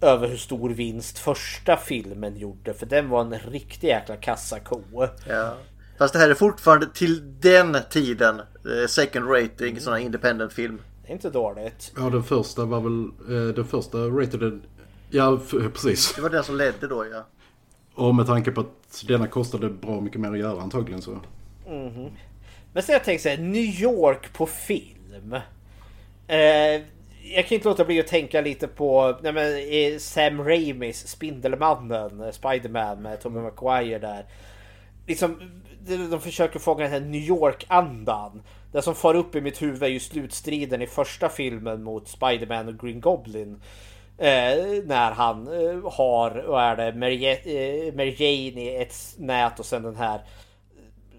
över hur stor vinst första filmen gjorde. För den var en riktig jäkla kassako. Ja. Fast det här är fortfarande till den tiden eh, second rating, mm. sån här independent film inte dåligt. Ja, den första var väl... Eh, den första rated... Ja, precis. Det var den som ledde då, ja. Och med tanke på att denna kostade bra mycket mer att göra antagligen så. Mm -hmm. Men så jag tänker så här, New York på film. Eh, jag kan inte låta bli att tänka lite på nej men, Sam Raimis Spindelmannen, Spiderman med Tommy Maguire där. Liksom, de försöker fånga den här New York-andan. Det som far upp i mitt huvud är ju slutstriden i första filmen mot Spiderman och Green Goblin. Eh, när han eh, har, vad är det, Mary, eh, Mary Jane i ett nät och sen den här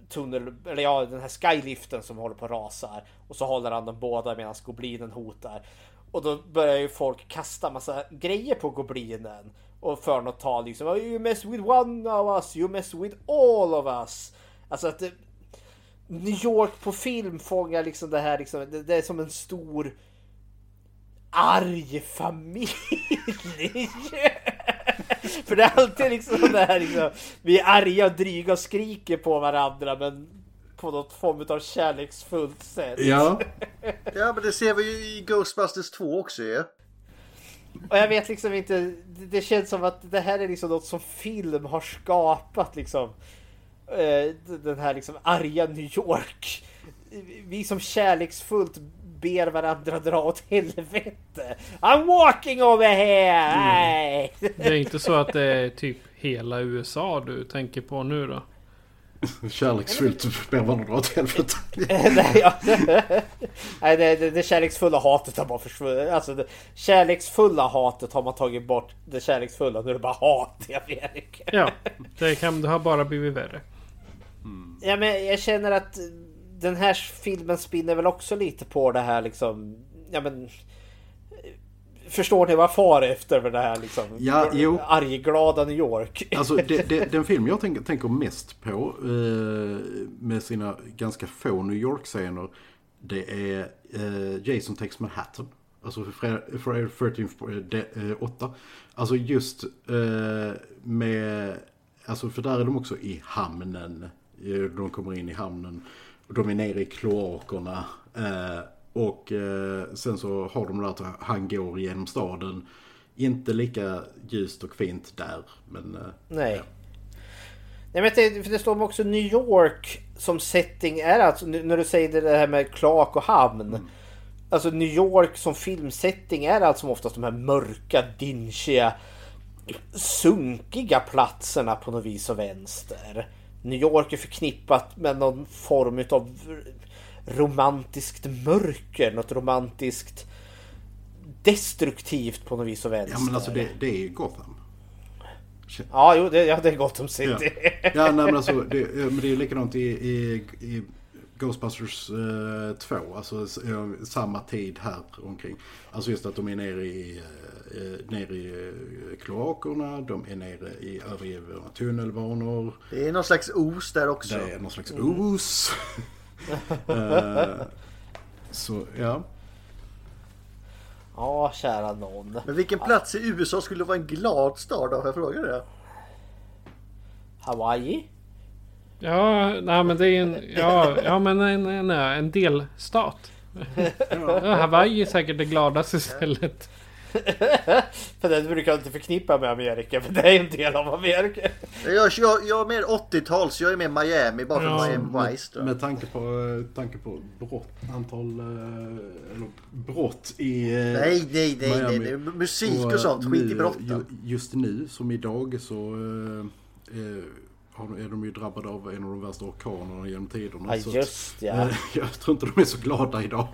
tunnel, eller ja, den här skyliften som håller på att rasa. Och så håller han dem båda medan goblinen hotar. Och då börjar ju folk kasta massa grejer på goblinen. Och för något tal liksom, oh, you mess with one of us, you mess with all of us. Alltså att det, New York på film fångar liksom det här liksom, det, det är som en stor arg familj. För det är alltid liksom det här liksom, vi är arga och dryga och skriker på varandra men på något form av kärleksfullt sätt. Ja. ja men det ser vi ju i Ghostbusters 2 också ju. Ja. Och jag vet liksom inte, det känns som att det här är liksom något som film har skapat liksom. Eh, den här liksom arga New York. Vi som kärleksfullt ber varandra dra åt helvete. I'm walking over here! Mm. Det är inte så att det är typ hela USA du tänker på nu då? Kärleksfullt ber varandra dra åt helvete. Nej, det, det, det kärleksfulla hatet har bara försvunnit. Alltså det kärleksfulla hatet har man tagit bort. Det kärleksfulla, nu är det bara hat. Jag vet. Ja, det, kan, det har bara blivit värre. Mm. Ja, men jag känner att den här filmen spinner väl också lite på det här liksom. Ja, men Förstår ni vad jag far efter med det här liksom? Ja, jo. Argglada New York. Alltså det, det, den film jag tänker, tänker mest på. Eh, med sina ganska få New York-scener det är eh, Jason Takes Manhattan. Alltså Friday 13 8. Alltså just eh, med... Alltså för där är de också i hamnen. De kommer in i hamnen. Och de är nere i kloakerna. Eh, och eh, sen så har de där att han går genom staden. Inte lika ljust och fint där. Men, eh, Nej. Ja. Nej men det, för det står också New York som setting är alltså när du säger det här med kloak och hamn. Mm. Alltså New York som filmsetting är alltså oftast de här mörka, dinschiga, sunkiga platserna på något vis och vänster. New York är förknippat med någon form av romantiskt mörker, något romantiskt destruktivt på något vis och vänster. Ja men alltså det, det är ju Gotham. Ja, jo, det, ja, det är Gotham City. Ja, ja nej, men alltså det, men det är likadant i, i, i Ghostbusters eh, 2. Alltså samma tid här omkring. Alltså just att de är nere i, eh, nere i eh, kloakerna, de är nere i övergivna tunnelbanor. Det är någon slags os där också. Det är någon slags os. eh, så ja. Ja, kära någon. Men vilken plats i USA skulle vara en glad stad då? Får jag fråga det? Hawaii? Ja, nej men det är en, ja, ja men en, en, en delstat. Ja, Hawaii är säkert det gladaste stället. För det brukar jag inte förknippa med Amerika, för det är en del av Amerika. Jag, jag, jag är mer 80-tals, jag är mer Miami, bara för ja, Miami Vice. Med, med tanke på, eh, tanke på brott, antal eh, eller brott i eh, Nej, nej, nej, nej, nej. musik och, och sånt, skit i brotten. Just nu, som idag, så eh, är de ju drabbade av en av de värsta orkanerna genom tiderna. Ja, just ja. Jag tror inte de är så glada idag.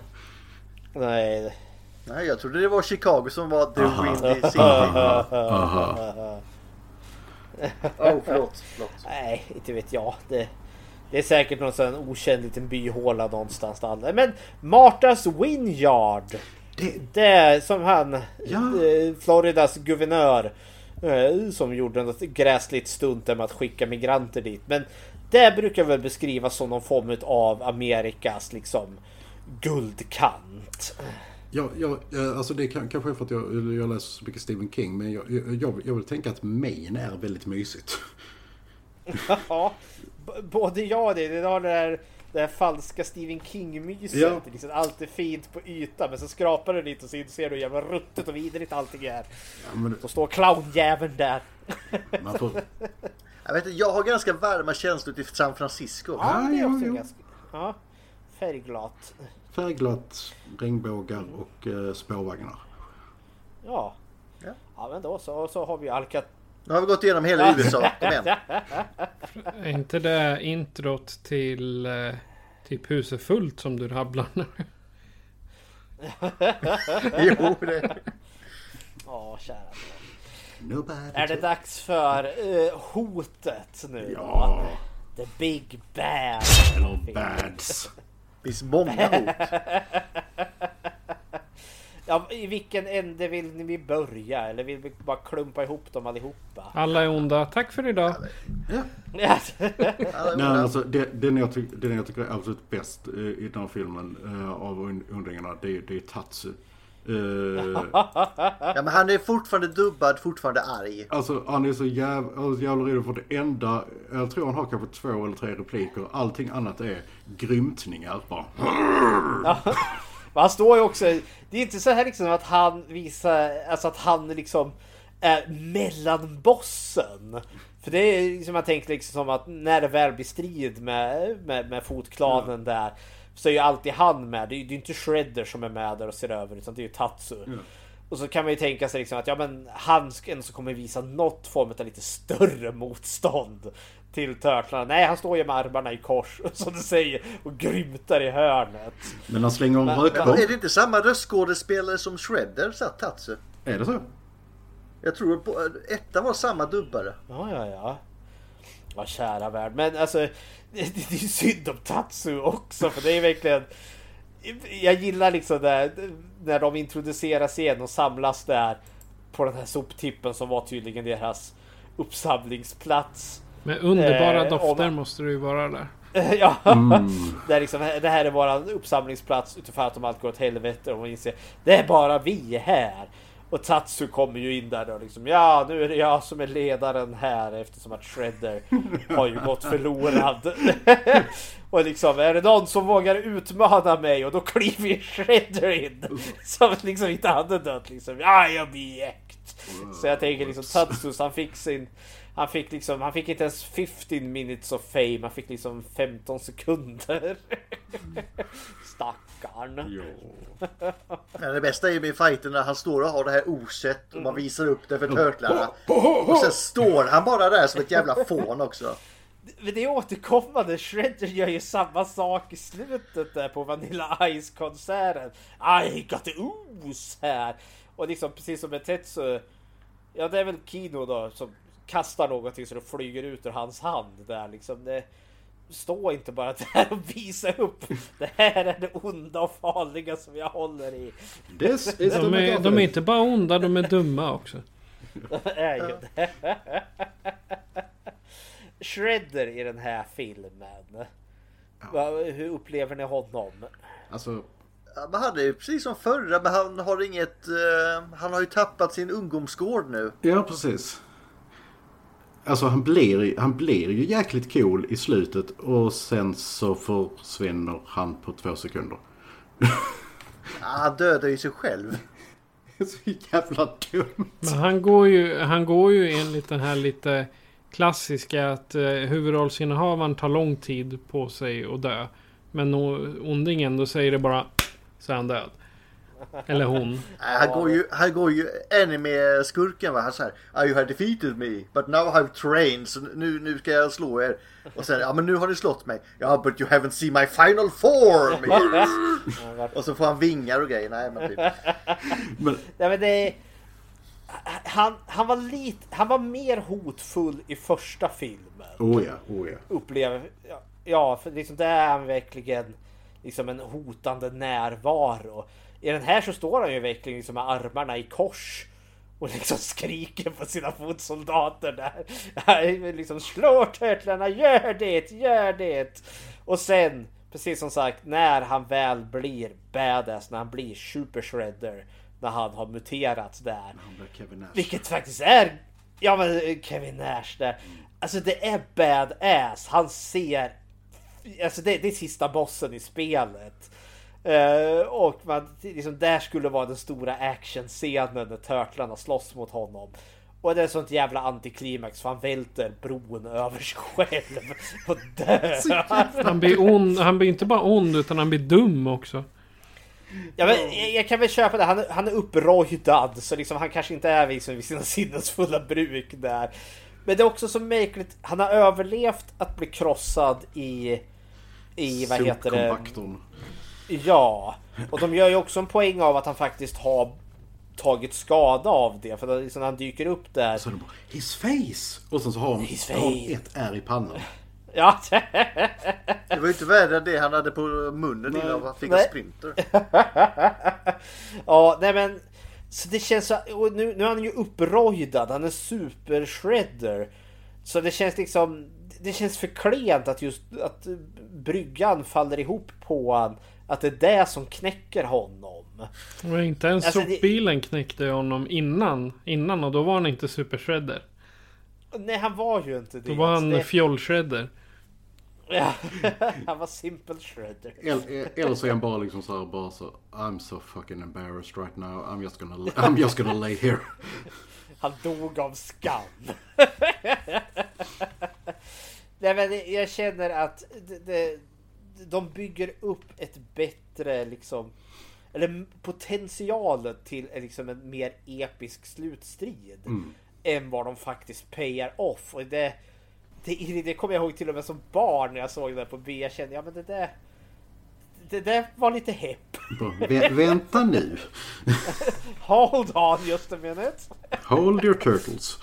Nej. Nej, jag trodde det var Chicago som var the windy city. Aha. oh, förlåt, förlåt. Nej, inte vet jag. Det, det är säkert någon sån okänd liten byhåla någonstans där. Men Martas Winyard. Det, det som han, ja. Eh, Floridas guvernör. Eh, som gjorde något gräsligt stunt med att skicka migranter dit. Men det brukar väl beskrivas som någon form av Amerikas liksom guldkant. Ja, ja, alltså det kan, kanske är för att jag, jag läser så mycket Stephen King. Men jag, jag, jag vill tänka att Maine är väldigt mysigt. ja, både jag och det. Det har det där, det här falska Stephen King-myset. Ja. Liksom, allt är fint på ytan men så skrapar du lite och så ser du hur jävla ruttet och vidrigt allting är. Ja, men... Så står clownjäveln där. Man får... jag, vet, jag har ganska varma känslor till San Francisco. Ja, det är också ganska... Ja, färgglatt färgglatt, regnbågar och eh, spårvagnar. Ja. ja. Ja men då så, så har vi Alcat... Nu har vi gått igenom hela USA. Kom igen. Är inte det introt till eh, typ Huset fullt som du rabblar nu? jo det. Ja kära Nobody Är det dags för uh, hotet nu? Ja. The Big Bad. Hello bads. Finns många hot. ja, I vilken ände vill ni börja? Eller vill vi bara klumpa ihop dem allihopa? Alla är onda. Tack för idag. Ja. Nej, alltså, det, den, jag den jag tycker är absolut bäst eh, i den här filmen uh, av undringarna, det, det är Tatsu. Uh, ja men han är fortfarande dubbad, fortfarande arg. Alltså han är så jävla, jävla redo för det enda, jag tror han har kanske två eller tre repliker. Allting annat är grymtningar bara. Ja, han står ju också, det är inte så här liksom att han visar, alltså att han liksom är mellanbossen. För det är liksom, jag tänker liksom som att när det väl blir strid med, med, med fotklanen ja. där så är ju alltid han med. Det är ju inte Shredder som är med där och ser över utan det är ju Tatsu. Mm. Och så kan man ju tänka sig liksom att ja men han ändå kommer visa något form av lite större motstånd till Turtlarna. Nej, han står ju med armarna i kors som du säger och grymtar i hörnet. Men han slänger om rökbomb. Är det inte samma röstskådespelare som Shredder satt Tatsu? Är det så? Jag tror att ettan var samma dubbare. Ja, ja, ja. Vad kära värld. Men alltså, det, det är synd om Tatsu också för det är verkligen jag gillar liksom det när de introduceras igen och samlas där på den här soptippen som var tydligen deras uppsamlingsplats. Med underbara eh, dofter om, måste det ju vara där. ja, mm. det, är liksom, det här är våran uppsamlingsplats utifrån att de allt går åt helvete och man inser det är bara vi här. Och Tatsu kommer ju in där då liksom Ja nu är det jag som är ledaren här eftersom att Shredder har ju gått förlorad. Och liksom är det någon som vågar utmana mig? Och då kliver Shredder in Som liksom inte hade dött liksom. Ja jag blir jäkt. Så jag tänker liksom Tatsus han fick sin han fick liksom, han fick inte ens 15 minutes of fame, han fick liksom 15 sekunder. Stackarn. Men det bästa är ju med fighten när han står och har det här oset och man visar upp det för törtlarna. Och sen står han bara där som ett jävla fån också. Det är återkommande, Shredder gör ju samma sak i slutet där på Vanilla Ice-konserten. I got the ooze här! Och liksom precis som med Tetsu, ja det är väl Kino då som kastar någonting så det flyger ut ur hans hand där liksom. Det, stå inte bara där och visa upp. Det här är det onda och farliga som jag håller i. de, är, de är inte bara onda, de är dumma också. är ju det. Shredder i den här filmen. Ja. Hur upplever ni honom? Alltså... Ja, men han är ju precis som förra, men han har inget... Uh, han har ju tappat sin ungdomsgård nu. Ja, precis. Alltså han blir, han blir ju jäkligt cool i slutet och sen så försvinner han på två sekunder. han dödar ju sig själv. så jävla dumt. Men han går ju, han går ju enligt den här lite klassiska att eh, huvudrollsinnehavaren tar lång tid på sig att dö. Men ondingen då säger det bara så är han död. Eller hon. Han går ju, han går ju anime-skurken va. Han säger You have defeated me but now I have trained så nu, nu ska jag slå er. Och sen ja men nu har ni slått mig. Ja but you haven't seen my final form Och så får han vingar och grejer. Nej men typ. men... Ja, men det han, han var lite, han var mer hotfull i första filmen. Oh ja, oh ja. Upplever, ja, för liksom det är han verkligen liksom en hotande närvaro. I den här så står han ju verkligen liksom med armarna i kors. Och liksom skriker på sina fotsoldater där. liksom slår turtlarna, gör det, gör det! Och sen, precis som sagt, när han väl blir badass, när han blir super shredder. När han har muterat där. Vilket faktiskt är, ja men Kevin Nash där. Alltså det är badass. Han ser, alltså det, det är sista bossen i spelet. Uh, och man, liksom, där skulle vara den stora actionscenen när Turtlarna slåss mot honom. Och det är sånt jävla antiklimax för han välter bron över sig själv och dör. Han blir, ond, han blir inte bara ond utan han blir dum också. Ja, men, jag, jag kan väl köpa det. Han, han är upprojdad så liksom, han kanske inte är liksom vid sina sinnesfulla bruk där. Men det är också så märkligt. Han har överlevt att bli krossad i... I vad heter det? Ja, och de gör ju också en poäng av att han faktiskt har tagit skada av det. För liksom när han dyker upp där. Så de bara, His face! Och sen så har han, har ett R i pannan. Ja. det var ju inte värre det han hade på munnen innan han fick en sprinter. ja, nej men. Så det känns så, och nu, nu är han ju upprojdad. Han är super shredder. Så det känns liksom. Det känns för klent att just att bryggan faller ihop på han att det är det som knäcker honom. Men inte ens alltså, sopbilen det... knäckte honom innan. Innan och då var han inte supershredder. Nej han var ju inte det. Då var han det... fjollshredder. Ja, han var simple shredder. Eller så är han bara liksom så här bara så I'm so fucking embarrassed right now. I'm just gonna, I'm just gonna lay here. Han dog av skam. Nej men jag känner att det, det de bygger upp ett bättre liksom eller potentialet till liksom en mer episk slutstrid mm. än vad de faktiskt payar off. Och det, det, det kommer jag ihåg till och med som barn när jag såg det på B. Jag kände, ja men det där det där var lite hepp. Vä vänta nu. Hold on just a minute. Hold your turtles.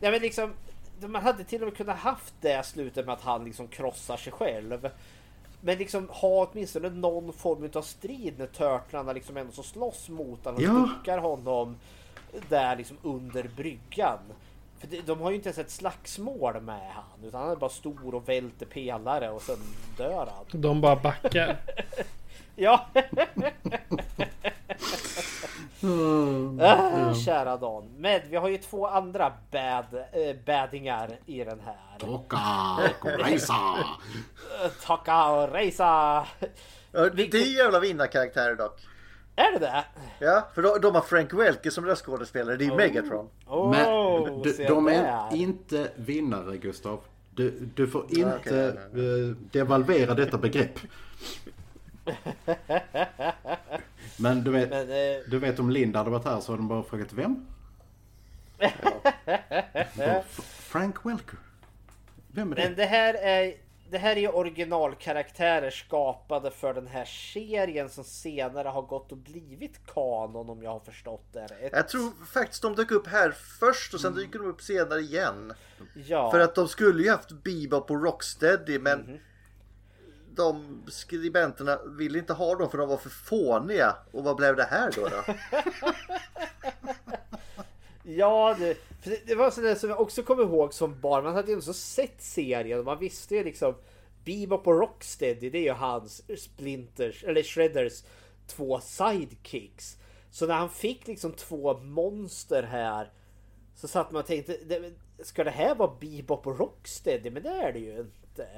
Ja men liksom man hade till och med kunnat haft det slutet med att han liksom krossar sig själv. Men liksom ha åtminstone någon form av strid när Turtlarna liksom ändå så slåss mot honom och ja. honom där liksom under bryggan. För de har ju inte ens ett slagsmål med han. Utan han är bara stor och välter pelare och sen dör han. De bara backar. ja. mm, ah, kära Dan. Men vi har ju två andra bad, äh, badingar i den här. Tokka och Reisa. Tokka och Reisa. Det är jävla vinnarkaraktärer dock. Är det det? Ja, för de, de har Frank Welke som röstskådespelare. Det är ju oh. Megatron. Oh, Men de, de är inte vinnare, Gustav. Du, du får inte okay. uh, devalvera detta begrepp. Men du vet, Men, uh... du vet om Linda hade varit här så hade de bara frågat vem? Ja. Frank Welker. Vem är det? Men det här är det här är ju originalkaraktärer skapade för den här serien som senare har gått och blivit kanon om jag har förstått det rätt. Jag tror faktiskt de dök upp här först och sen mm. dyker de upp senare igen. Ja. För att de skulle ju haft Bebop och Rocksteady men mm de skribenterna ville inte ha dem för de var för fåniga. Och vad blev det här då? då? Ja, det, det var sådär som jag också kommer ihåg som barn. Man hade ju också sett serien och man visste ju liksom Bebop och Rocksteady, det är ju hans Splinters, eller Shredders två sidekicks. Så när han fick liksom två monster här så satt man och tänkte, ska det här vara Bebop och Rocksteady? Men det är det ju inte.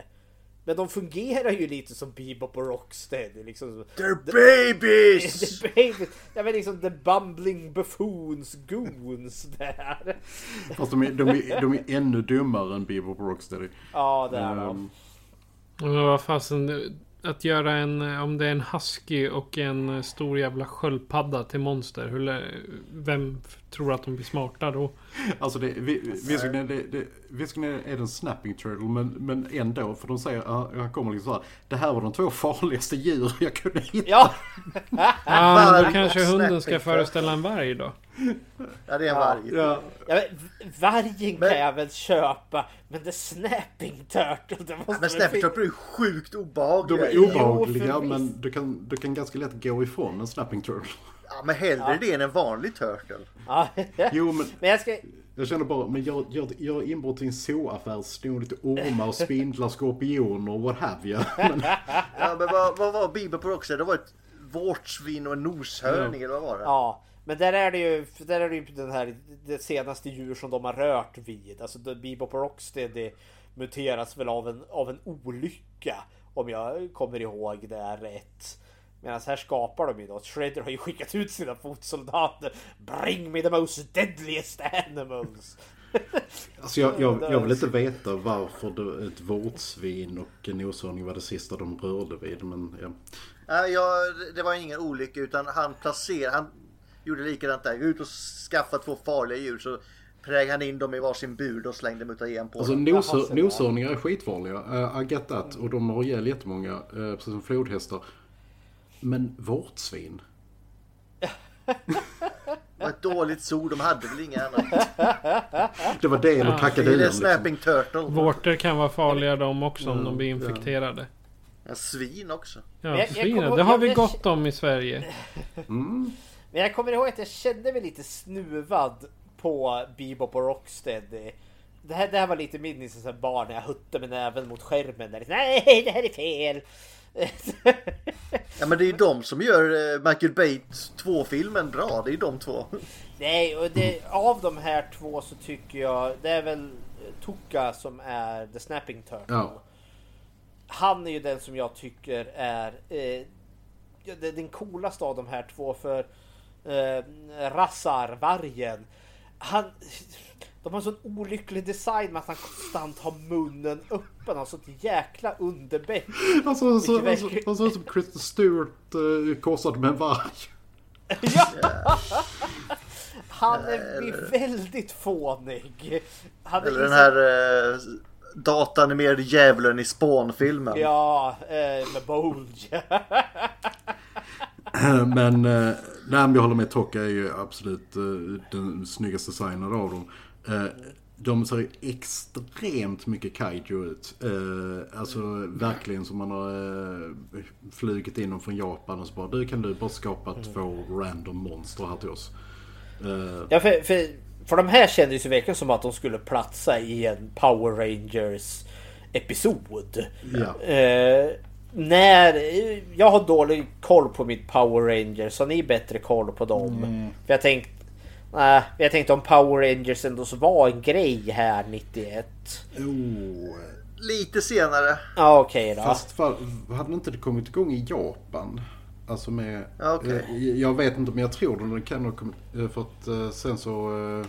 Men de fungerar ju lite som Bebop och Rocksteady. Liksom. They're babies! They're babies! Ja men liksom the bumbling buffoons goons där. Fast de är, de är, de är ännu dummare än Bebop och Rocksteady. Ja det är de. Men vad fasen, att göra en, om det är en husky och en stor jävla sköldpadda till monster. Hur, vem tror att de blir smarta då? Alltså det, vi, visserligen, det, det, visserligen är det en snapping turtle men, men ändå. För de säger, han kommer liksom så här, Det här var de två farligaste djur jag kunde hitta. Ja! ja men då kanske hunden ska föreställa en varg då. Ja det är en varg. Ja. Ja, vargen kan jag väl köpa. Men det snapping turtle. Det måste men snapping turtle är sjukt obehagliga. De är obehagliga jo, men du kan, du kan ganska lätt gå ifrån en snapping turtle. Ja men hellre ja. det än en vanlig turtle. Ja. jo men. men jag ska... Jag känner bara, men jag gör, gör inbrott i en zooaffär, snor lite ormar, spindlar, skorpioner, what have you. Men... ja men vad, vad var Bibeln på också? Det var ett vårtsvin och en noshörning ja. eller vad var det? Ja. Men där är det ju, där är det ju den här, det senaste djur som de har rört vid. Alltså Bebop och Rocksteady muteras väl av en, av en olycka. Om jag kommer ihåg det är rätt. Medan här skapar de ju då. Shredder har ju skickat ut sina fotsoldater. Bring me the most deadliest animals. Alltså jag, jag, jag vill inte veta varför det, ett vårtsvin och en noshörning var det sista de rörde vid. Men ja. Ja, det var ingen olycka utan han placerade, han gjorde likadant där. Gå ut och skaffa två farliga djur så prägade han in dem i varsin bur och slängde mutagen på alltså, dem. Alltså noshörningar är skitvanliga. Uh, I get that. Och de har ihjäl jättemånga. Uh, precis som flodhästar. Men vårtsvin? Vad ett dåligt zoo, de hade väl inga annat. Det var det eller ja. kakaduen. Det är snapping liksom. turtle. Vårtor kan vara farliga de också om mm, de blir infekterade. Ja, svin också. Ja, svin. Det har vi gott om i Sverige. Mm. Men jag kommer ihåg att jag kände mig lite snuvad på Bebop och Rocksteady. Det här, det här var lite min som barn när jag huttade med näven mot skärmen. Där. Nej, det här är fel! ja men det är ju de som gör eh, Michael Bay 2-filmen bra. Det är de två. Nej, och det, av de här två så tycker jag det är väl Tuka som är The Snapping Turtle. Ja. Han är ju den som jag tycker är eh, den coolaste av de här två för eh, Rassar, vargen. Han, de har en sån olycklig design med att han konstant har munnen öppen. Alltså ett jäkla underbett. Alltså, så, alltså, han ser ut som Kristen Stewart uh, korsad med en varg. ja! Han är väldigt fånig. Han Eller den här uh, datanimerade djävulen i Spawn-filmen. Ja, uh, med Bolge. men, uh, nej, jag håller med. Tokka är ju absolut uh, den snyggaste designen av dem. Uh, de ser ju extremt mycket kaiju ut. Uh, alltså verkligen som man har uh, flugit in dem från Japan och så bara du kan du bara skapa mm. två random monster här till oss. Uh, ja för, för För de här kändes ju verkligen som att de skulle platsa i en Power Rangers episod. Ja. Eh, när jag har dålig koll på mitt Power Rangers, har ni bättre koll på dem? Mm. För jag tänkte Nej, jag tänkte om Power Rangers ändå så var en grej här 91. Oh. Lite senare. Ja okej okay då. Fast för, hade inte det kommit igång i Japan? Alltså med... Okay. Eh, jag vet inte men jag tror det kan ha kommit... Eh, för att eh, sen så eh,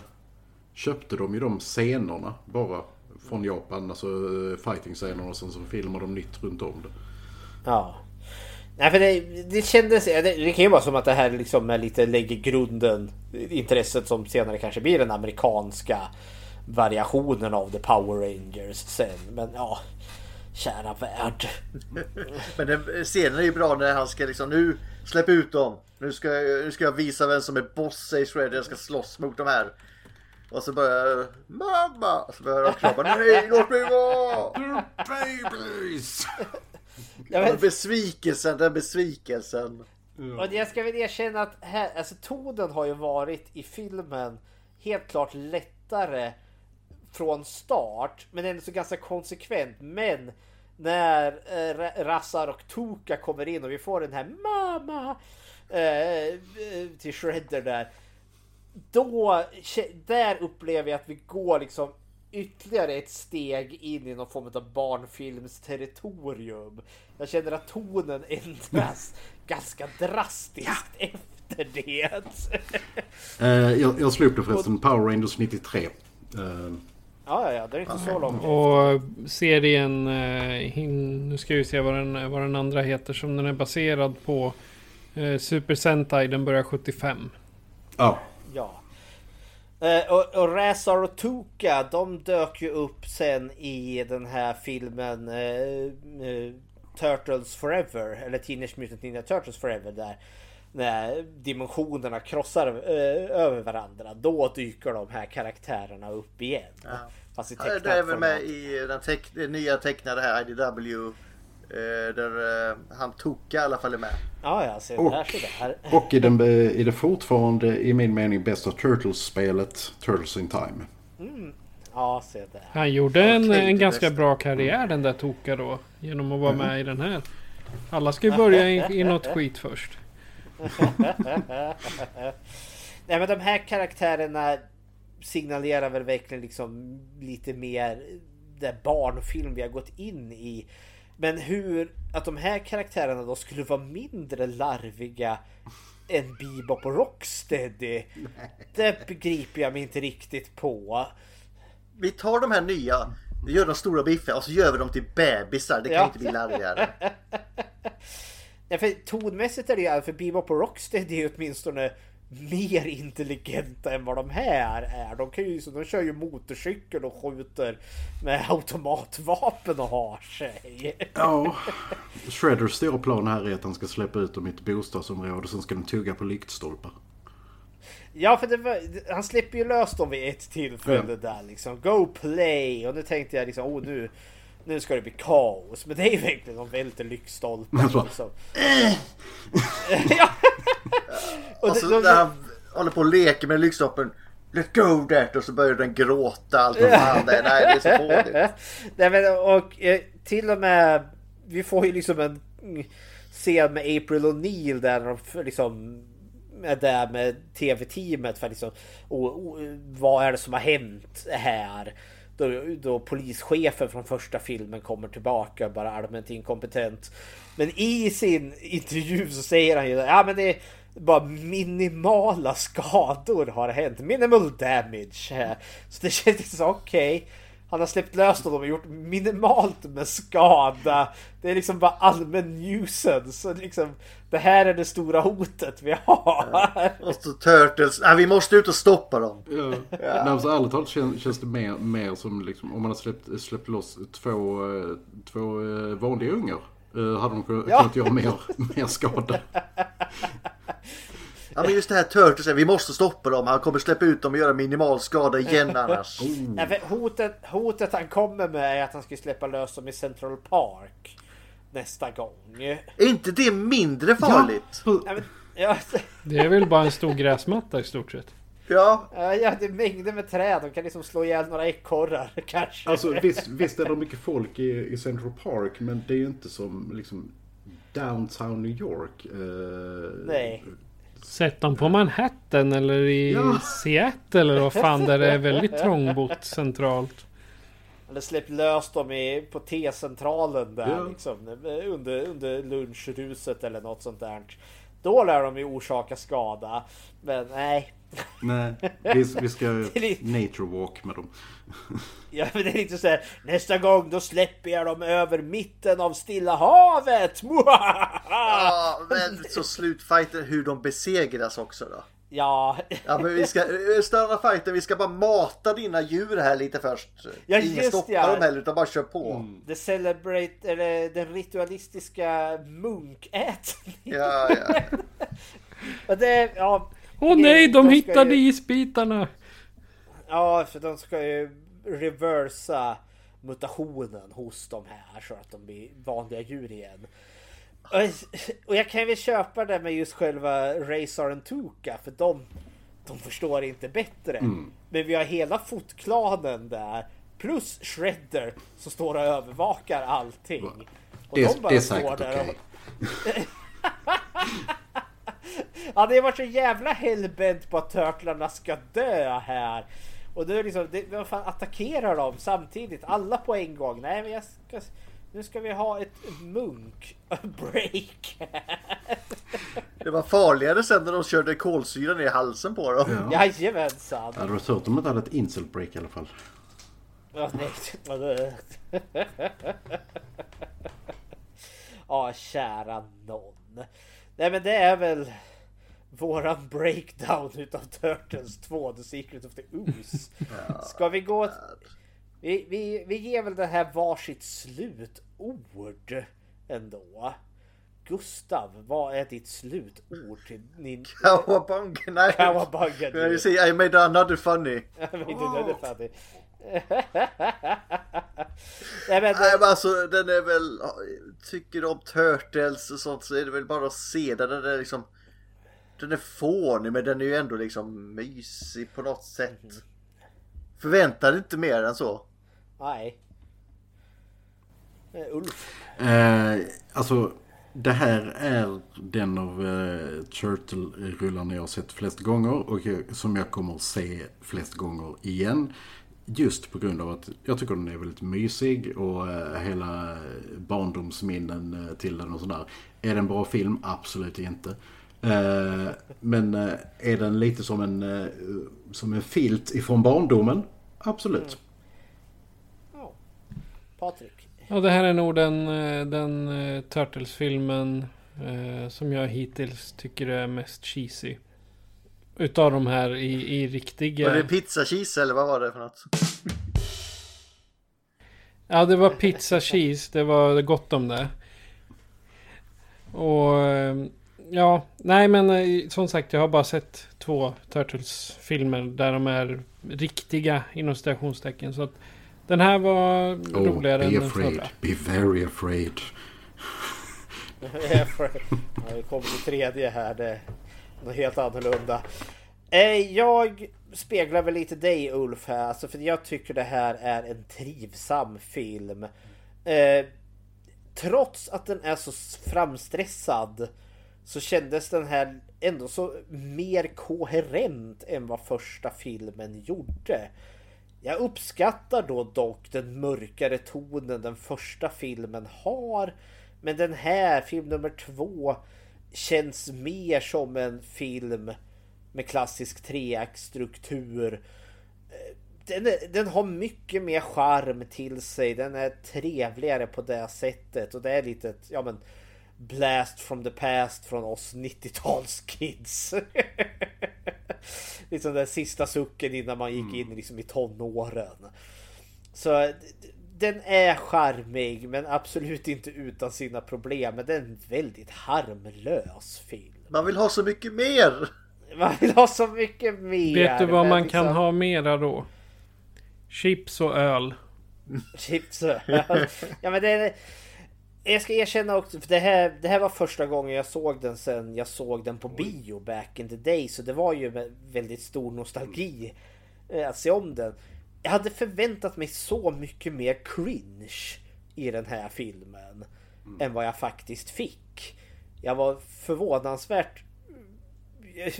köpte de ju de scenerna bara från Japan. Alltså eh, fighting-scenerna och sen så filmar de nytt runt om det. Ja. Nej för det, det kändes, det, det kan ju vara som att det här liksom är lite lägger grunden, intresset som senare kanske blir den amerikanska variationen av The Power Rangers sen. Men ja, kära värld. Men den scenen är ju bra när han ska liksom nu släpp ut dem. Nu ska, nu ska jag visa vem som är boss säger Shredder. Jag ska slåss mot de här. Och så börjar mamma. Och så börjar de klappa. Nej låt mig vara. babies. Den besvikelsen, den besvikelsen. Mm. Och jag ska väl erkänna att här, alltså, tonen har ju varit i filmen helt klart lättare från start. Men ändå så ganska konsekvent. Men när eh, Rassar och Tuka kommer in och vi får den här mamma eh, till Shredder där. Då, där upplever jag att vi går liksom ytterligare ett steg in i någon form av barnfilmsterritorium. Jag känner att tonen ändras ganska drastiskt efter det. uh, jag, jag slog upp det förresten, Power Rangers 93. Uh, Ja, ja, det är inte så långt. Och serien, eh, nu ska vi se vad den, vad den andra heter, som den är baserad på. Eh, Super Sentai, den börjar 75. Ja. Ja. Eh, och, och Razar och Tuka, de dök ju upp sen i den här filmen eh, Turtles Forever, eller Teenage Mutant Ninja Turtles Forever där när dimensionerna krossar eh, över varandra. Då dyker de här karaktärerna upp igen. Ja. Fast i ja, det är väl med i den, den nya tecknade här IDW. Eh, där eh, han Toka i alla fall är med. Ja, ja, se och, där, se där. och i, den, i det fortfarande i min mening bästa Turtles-spelet Turtles in Time. Mm. Ja, se där. Han gjorde en, okay, en ganska bra karriär den där Toka då. Genom att vara mm. med i den här. Alla ska ju börja i, i något skit först. Nej men de här karaktärerna signalerar väl verkligen liksom lite mer den barnfilm vi har gått in i. Men hur att de här karaktärerna då skulle vara mindre larviga än Bebop och Rocksteady. Det begriper jag mig inte riktigt på. Vi tar de här nya, vi gör de stora biffiga och så gör vi dem till bebisar. Det kan ja. inte bli larvigare. Ja, för tonmässigt är det ju, för Bebop och Rocksteady är åtminstone mer intelligenta än vad de här är. De, kan ju, så de kör ju motorcykel och skjuter med automatvapen och har sig. Ja, Shredders stora plan här är att han ska släppa ut dem i ett bostadsområde, sen ska de tugga på lyktstolpar. Ja, för var, han släpper ju lös dem vid ett tillfälle ja. där liksom. Go play! Och nu tänkte jag liksom, oh nu nu ska det bli kaos. Men det är ju verkligen de välter lyktstolpar. Liksom. ja. och alltså, de, de, han håller på och leker med lyktstolpen. Let go that! Och så börjar den gråta. Allt vad fan det är. Nej, det är så fånigt. Nej, men och eh, till och med. Vi får ju liksom en scen med April O'Neill där de liksom är där med tv-teamet för liksom och, och, vad är det som har hänt här? Då, då polischefen från första filmen kommer tillbaka bara allmänt inkompetent. Men i sin intervju så säger han ju ja men det är bara minimala skador har hänt. Minimal damage. Så det känns okej. Okay. Han har släppt lös dem och gjort minimalt med skada. Det är liksom bara allmän nuisance. Liksom, det här är det stora hotet vi har. Ja. Och så Turtles. Nej, vi måste ut och stoppa dem. Ja. Ja. Nej, alltså, ärligt talat känns, känns det mer, mer som liksom, om man har släppt, släppt loss två, eh, två eh, vanliga ungar. Uh, hade de kunnat ja. göra mer, mer skada. Ja men just det här Turtles, vi måste stoppa dem. Han kommer släppa ut dem och göra minimal skada igen annars. Oh. Ja, hotet, hotet han kommer med är att han ska släppa lös dem i Central Park. Nästa gång. Är inte det mindre farligt? Ja. Ja, men, ja. Det är väl bara en stor gräsmatta i stort sett. Ja. ja, det är mängder med träd. De kan liksom slå ihjäl några ekorrar kanske. Alltså visst, visst är det mycket folk i, i Central Park men det är ju inte som liksom downtown New York. Eh, Nej. Sätt dem på Manhattan eller i Ja. Seattle eller vad fan där det är väldigt trångbott centralt. Eller släppt lös dem i, på T-centralen där Ja. liksom. Under, under lunchruset eller något sånt där. Då lär de ju orsaka skada. Men nej. Nej, vi, vi ska nature walk med dem. Ja men det är lite så här. Nästa gång då släpper jag dem över mitten av Stilla havet. Ja, men så slutfighten hur de besegras också då. Ja. Ja men vi ska stanna fighten, vi ska bara mata dina djur här lite först. Ja, Ingen stoppar ja. dem heller utan bara kör på. The celebrate, eller den ritualistiska munkätningen. Ja, ja. Och det, ja. Åh nej, de ska hittade ju- isbitarna! Ja, för de ska ju reversa mutationen hos de här så att de blir vanliga djur igen. Och- Och jag kan väl köpa det med just själva Razor and Tuka för de, de förstår inte bättre. Mm. Men vi har hela fotklanen där plus Shredder som står och övervakar allting. Och Det de bara det är säkert okej. Ja, det har varit så jävla hellbent på att törtlarna ska dö här. Och nu är det liksom, det, vad fan attackerar de samtidigt? Alla på en gång? Nej, men jag ska, nu ska vi ha ett munk break. Det var farligare sen när de körde kolsyra ner i halsen på dem. Ja. Jajamensan. Hade varit hört om de inte hade ett incel break i alla fall. Ja, nej. Ja, kära någon. Nej, men det är väl våran breakdown utav Turtles 2, The Secret of the Ooze. Ska vi gå... Vi, vi, vi ger väl det här varsitt slutord ändå. Gustav, vad är ditt slutord till din... Cowabunga, nej. Cowabunga, säga I made another funny. När det är färdigt. Nej, men, Nej men alltså den är väl, tycker du om Turtles och sånt så är det väl bara att se den. Den är liksom, den är fånig men den är ju ändå liksom mysig på något sätt. Förväntar dig inte mer än så. Nej. Eh, Ulf. Eh, alltså, det här är den av eh, Turtle-rullarna jag har sett flest gånger och jag, som jag kommer att se flest gånger igen. Just på grund av att jag tycker den är väldigt mysig och eh, hela barndomsminnen eh, till den och sådär. Är det en bra film? Absolut inte. Eh, men är den lite som en, som en filt ifrån barndomen? Absolut. Patrik. Ja, det här är nog den, den Turtles-filmen som jag hittills tycker är mest cheesy. Utav de här i, i riktiga... Var det pizza cheese eller vad var det för något? Ja, det var pizza cheese. Det var gott om det. Och eh, ja, nej men eh, som sagt jag har bara sett två Turtles-filmer där de är riktiga inom citationstecken. Så att den här var Oh, roligare än be den afraid. förra. Be very afraid. ja, vi kommer till tredje här. Det något helt annorlunda. Eh, jag speglar väl lite dig Ulf här. Alltså, för jag tycker det här är en trivsam film. Eh, trots att den är så framstressad så kändes den här ändå så mer koherent än vad första filmen gjorde. Jag uppskattar då dock den mörkare tonen den första filmen har. Men den här, film nummer två, känns mer som en film med klassisk treaktstruktur. Den, är- den har mycket mer charm till sig. Den är trevligare på det sättet. Och det är lite ett, ja men, blast from the past från oss 90-talskids. liksom den sista sucken innan man gick in liksom i tonåren. Så den är charmig men absolut inte utan sina problem. Men det är en väldigt harmlös film. Man vill ha så mycket mer! Man vill ha så mycket mer. Vet du vad man liksom- kan ha mera då? Chips och öl. Chips och öl. Ja men det är... jag ska erkänna också, för det här, det här var första gången jag såg den sen jag såg den på bio back in the day. Så det var ju med väldigt stor nostalgi eh, att se om den. Jag hade förväntat mig så mycket mer cringe i den här filmen mm. än vad jag faktiskt fick. Jag var förvånansvärt eh,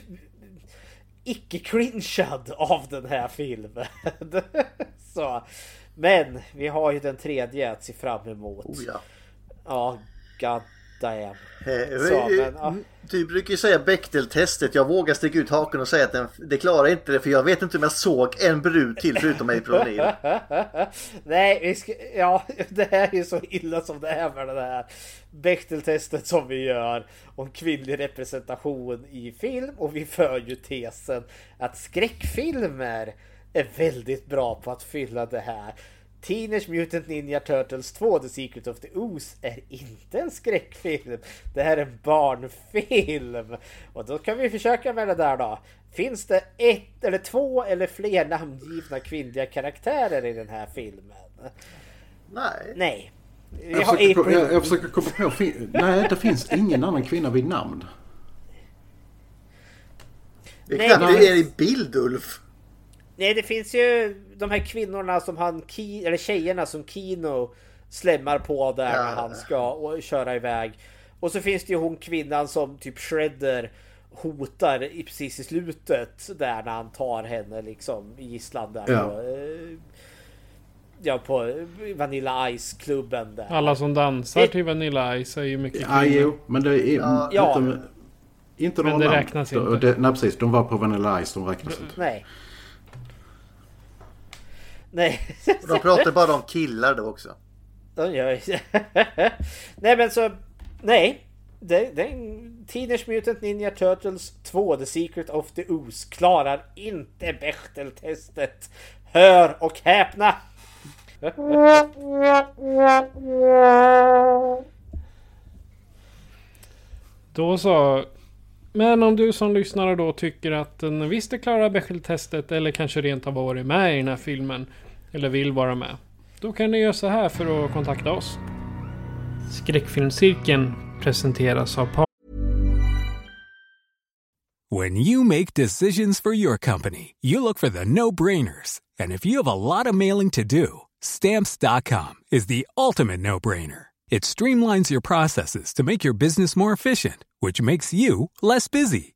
icke-cringead av den här filmen. så. Men vi har ju den tredje att se fram emot. Oh ja. Ja, god damn. Så, men, ja. Du brukar ju säga Bechdel-testet. Jag vågar sticka ut haken och säga att den, det klarar inte det för jag vet inte om jag såg en brud till förutom April O'Neil. Nej, vi ska, ja, det här är så illa som det är med det här Bechdel-testet som vi gör om kvinnlig representation i film och vi för ju tesen att skräckfilmer är väldigt bra på att fylla det här. Teenage Mutant Ninja Turtles 2 The Secret of the Ooze är inte en skräckfilm. Det här är en barnfilm. Och då kan vi försöka med det där då. Finns det ett eller två eller fler namngivna kvinnliga karaktärer i den här filmen? Nej. Nej. Jag, jag, försöker, på, jag, jag försöker komma på... Nej, det finns ingen annan kvinna vid namn. Det är knappt det är i bild, Ulf. Nej, det finns ju de här kvinnorna som han, eller tjejerna som Kino slämmar på där ja. när han ska och köra iväg. Och så finns det ju hon kvinnan som typ Shredder hotar i, precis i slutet där när han tar henne liksom i gisslan där. Ja. På, eh, ja, på Vanilla Ice-klubben där. Alla som dansar det... till Vanilla Ice är ju mycket Ja, jo, men det är ja. inte, inte men det räknas inte. Det, nej, precis. De var på Vanilla Ice, de räknas inte. Nej. Nej. De pratar bara om killar då också. De gör Nej men så, nej. Det, det, Teenage Mutant Ninja Turtles 2 The Secret of the Ooze klarar inte Bechteltestet. Hör och häpna! Då så. Men om du som lyssnare då tycker att den visst klarar Bechdel-testet eller kanske rent av varit med i den här filmen eller vill vara med. Då kan ni göra så här för att kontakta oss. Skräckfilmscirkeln presenteras av When you make decisions for your company, you look for the no-brainers. And if you have a lot of mailing to do, stamps.com is the ultimate no-brainer. It streamlines your processes to make your business more efficient, which makes you less busy.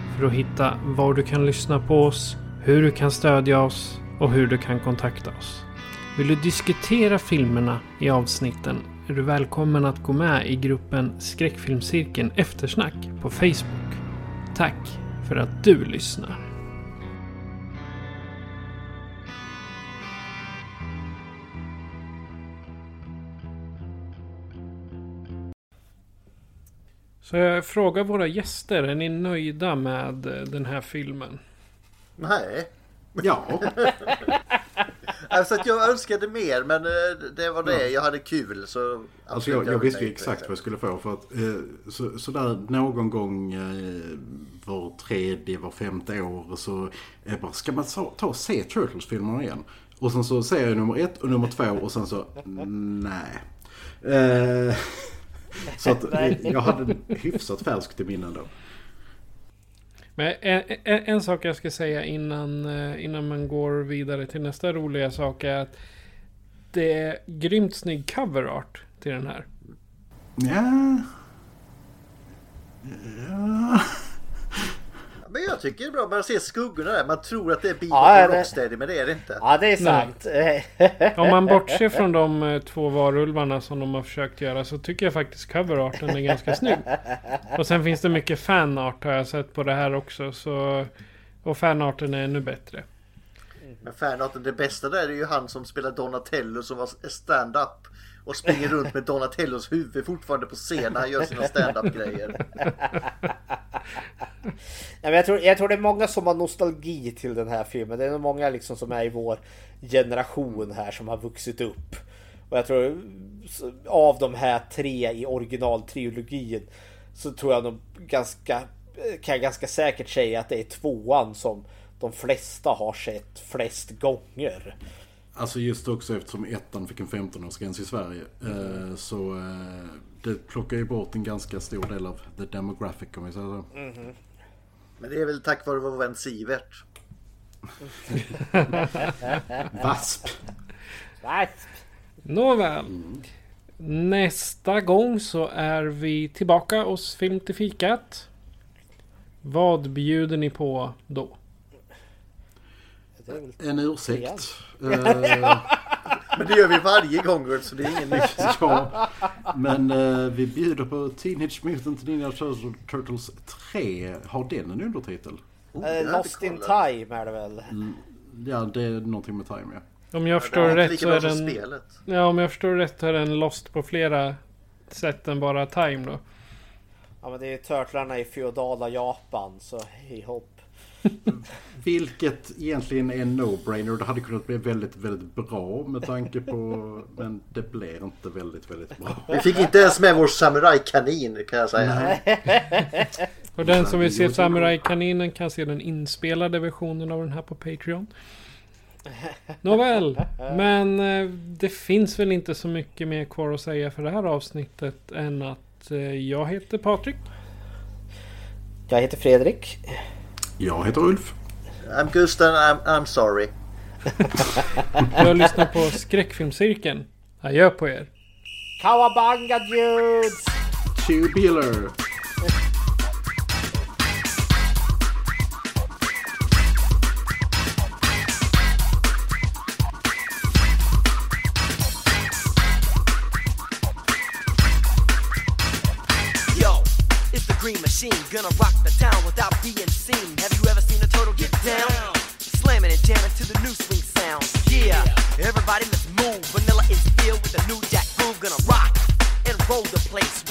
för att hitta var du kan lyssna på oss, hur du kan stödja oss och hur du kan kontakta oss. Vill du diskutera filmerna i avsnitten är du välkommen att gå med i gruppen Skräckfilmscirkeln Eftersnack på Facebook. Tack för att du lyssnar. Så jag frågar våra gäster, är ni nöjda med eh, den här filmen? Nej. Ja. alltså att jag önskade mer men eh, det var det. Jag hade kul. Så alltså jag, jag visste ju exakt vad jag skulle få. För att, eh, så, så där någon gång var tredje, var femte år så jag bara, ska man ta och se Turtles-filmerna igen? Och sen så ser jag nummer ett och nummer två och sen så, nej. Eh, så att jag hade hyfsat färskt i minnen då. Men en, en, en, sak jag ska säga innan, eh, innan man går vidare till nästa roliga sak är att det är grymt snygg cover art till den här. Ja. Ja. Men jag tycker det är bra, man ser skuggorna där. Man tror att det är Bebop ja, och Rocksteady men det är det inte. Ja det är sant. Om man bortser från de eh, två varulvarna som de har försökt göra så tycker jag faktiskt coverarten är ganska snygg. Och sen finns det mycket fanart har jag sett på det här också. Så, och fanarten är ännu bättre. Men fanarten, det bästa där är ju han som spelar Donatello som var stand-up och springer runt med Donatellos huvud fortfarande på scen när han gör sina standup-grejer. ja, jag, tror, jag tror det är många som har nostalgi till den här filmen. Det är nog många liksom som är i vår generation här som har vuxit upp. Och jag tror av de här tre i originaltrilogin så tror jag nog ganska kan jag ganska säkert säga att det är tvåan som de flesta har sett flest gånger. Alltså just också eftersom ettan fick en 15-årsgräns i Sverige. Mm. Så eh, det plockar ju bort en ganska stor del av the demographic kan vi säga så. Mm. Men det är väl tack vare vår vän Sivert. Vasp. Vasp. Nåväl. Mm. Nästa gång så är vi tillbaka hos Film till fikat. Vad bjuder ni på då? En ursäkt. Men det gör vi varje gång så det är ingen nytt. ja, men uh, vi bjuder på Teenage Mutant Ninja Turtles 3. Har den en undertitel? Oh, uh, Lost in Time är det väl? Mm, ja, det är någonting med time ja. Om jag förstår ja, rätt så är den... Spelet. Ja, om jag förstår rätt så är den Lost på flera sätt än bara time då. Ja men det är Turtlarna i feodala Japan så hej hopp. Vilket egentligen är en no-brainer. Det hade kunnat bli väldigt, väldigt bra med tanke på... Men det blev inte väldigt, väldigt bra. Vi fick inte ens med vår samurajkanin kan jag säga. Och den som vill se samurajkaninen kan se den inspelade versionen av den här på Patreon. Nåväl, men eh, det finns väl inte så mycket mer kvar att säga för det här avsnittet än att eh, jag heter Patrik. Jag heter Fredrik. Jag heter Ulf. I'm Gusten, I'm, I'm sorry. Du har lyssnat på Skräckfilmscirkeln. Adjö på er. Kawabanga dudes! Tubular. Yo, it's the green machine gonna rock the town without down. Slamming and jamming to the new swing sound. Yeah, everybody let's move. Vanilla is filled with a new jack groove. Gonna rock and roll the place.